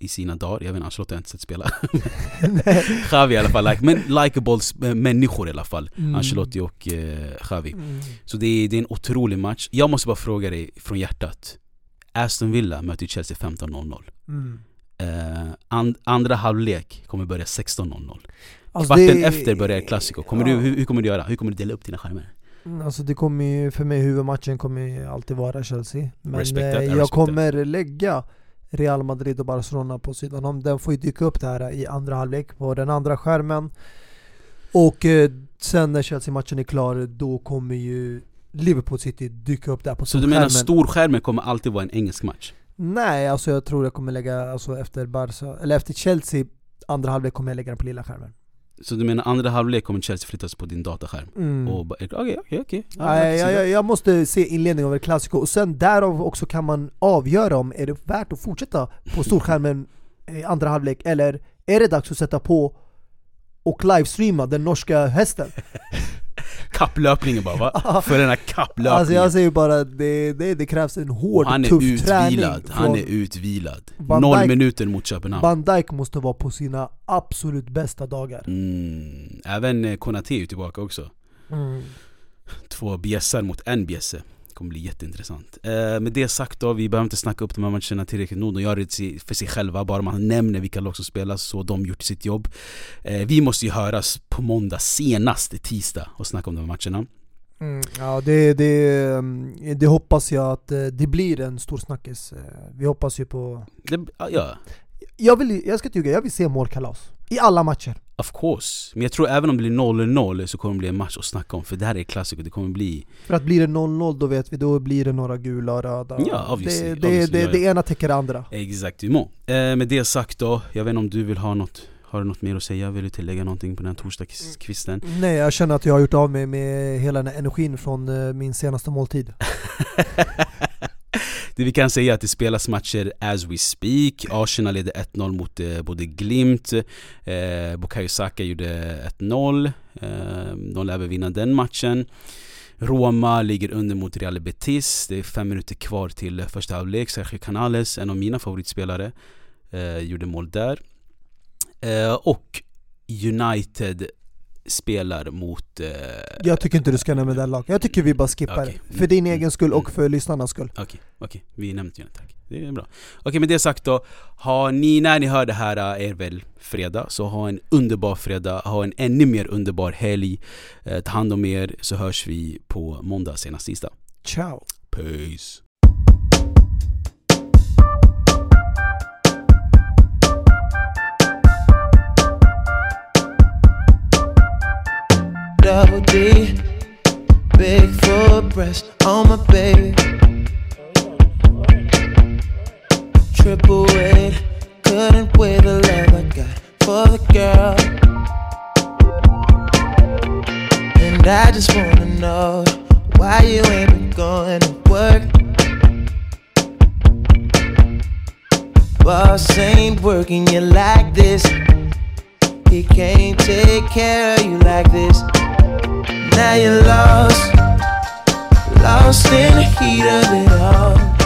i sina dagar. Jag vet inte, Ancelotti har jag inte sett spela. Xavi i alla fall, like, men likeable sp- människor i alla fall. Mm. Ancelotti och eh, Xavi. Mm. Så det är, det är en otrolig match. Jag måste bara fråga dig från hjärtat. Aston Villa möter Chelsea 15.00. Mm. Eh, and, andra halvlek kommer börja 16.00. Alltså Kvarten det- efter börjar Clasico. Kommer Ja. du, hur, hur kommer du göra? Hur kommer du dela upp dina skärmar? Mm, Alltså det kommer ju, för mig huvudmatchen kommer ju alltid vara Chelsea. Men eh, jag kommer lägga Real Madrid och Barcelona på sidan om. Den får ju dyka upp där i andra halvlek på den andra skärmen. Och eh, sen när Chelsea-matchen är klar, då kommer ju Liverpool City dyka upp där på Så du menar storskärmen. storskärmen kommer alltid vara en engelsk match? Nej, alltså jag tror jag kommer lägga, alltså efter Barca, eller efter Chelsea, andra halvlek kommer jag lägga den på lilla skärmen. Så du menar andra halvlek kommer Chelsea flyttas på din dataskärm? Mm. Och Okej, okej, okej. Ja, Nej, jag jag, jag, måste se inledningen av ett klassiker och sen därav också kan man avgöra om är det värt att fortsätta på storskärmen i andra halvlek eller är det dags att sätta på och livestreama den norska hästen? Kapplöpningen bara va? För den här kapplöpningen. Alltså jag säger bara det, det, det krävs en hård, Och han är tuff träning. utvilad, han från- är utvilad. Van Noll Dijk- minuter mot Köpenhamn. Van Dijk måste vara på sina absolut bästa dagar. Mm. Även eh, Konate är ju tillbaka också. Mm. Två bjässar mot en bjässe. Kommer bli jätteintressant. Eh, med det sagt då, vi behöver inte snacka upp de här matcherna tillräckligt nog. De gör det för sig själva, bara man nämner vilka lag som spelas så de gjort sitt jobb. Eh, vi måste ju höras på måndag, senast tisdag, och snacka om de här matcherna. Mm, ja, det, det, mm, det hoppas jag att eh, det blir en stor snackis. Eh, Vi hoppas ju på... Det, ja, Jag, vill, jag ska ljuga, jag vill se målkalas. I alla matcher. Of course. Men jag tror även om det blir 0-0 så kommer det bli en match att snacka om. För det här är klassiker, det kommer bli... För att blir det 0-0 då vet vi, då blir det några gula och röda. Ja, obviously, det, det, obviously, det, ja, ja. det ena täcker det andra. Exactement. Eh, med det sagt då, jag vet inte om du vill ha något har du något mer att säga? Vill du tillägga någonting på den här torsdagskvisten? Nej, jag känner att jag har gjort av mig med hela den här energin från eh, min senaste måltid. Det vi kan säga är att det spelas matcher as we speak. Arsenal leder 1-0 mot eh, både Glimt. Eh, Bukayo Saka gjorde 1-0. Eh, de lär väl vinna den matchen. Roma ligger under mot Real Betis. Det är fem minuter kvar till första halvlek. Sergio Canales, en av mina favoritspelare, eh, gjorde mål där. Eh, och United spelar mot... Eh, Jag tycker inte du ska nämna den laget. Jag tycker vi bara skippar Okej. det. För din Mm. egen skull och för lyssnarnas skull. Okej, okej. Vi nämnde United, tack. Det är bra. Okej, med det sagt då. Har ni, när ni hör det här är väl fredag, så ha en underbar fredag. Ha en ännu mer underbar helg. Eh, ta hand om er, så hörs vi på måndag senast tisdag. Ciao! Peace! Double D, big full breast on my baby. Triple weight, couldn't weigh the love I got for the girl. And I just wanna know why you ain't been going to work. Boss ain't working you like this. He can't take care of you like this. Now you're lost, lost in the heat of it.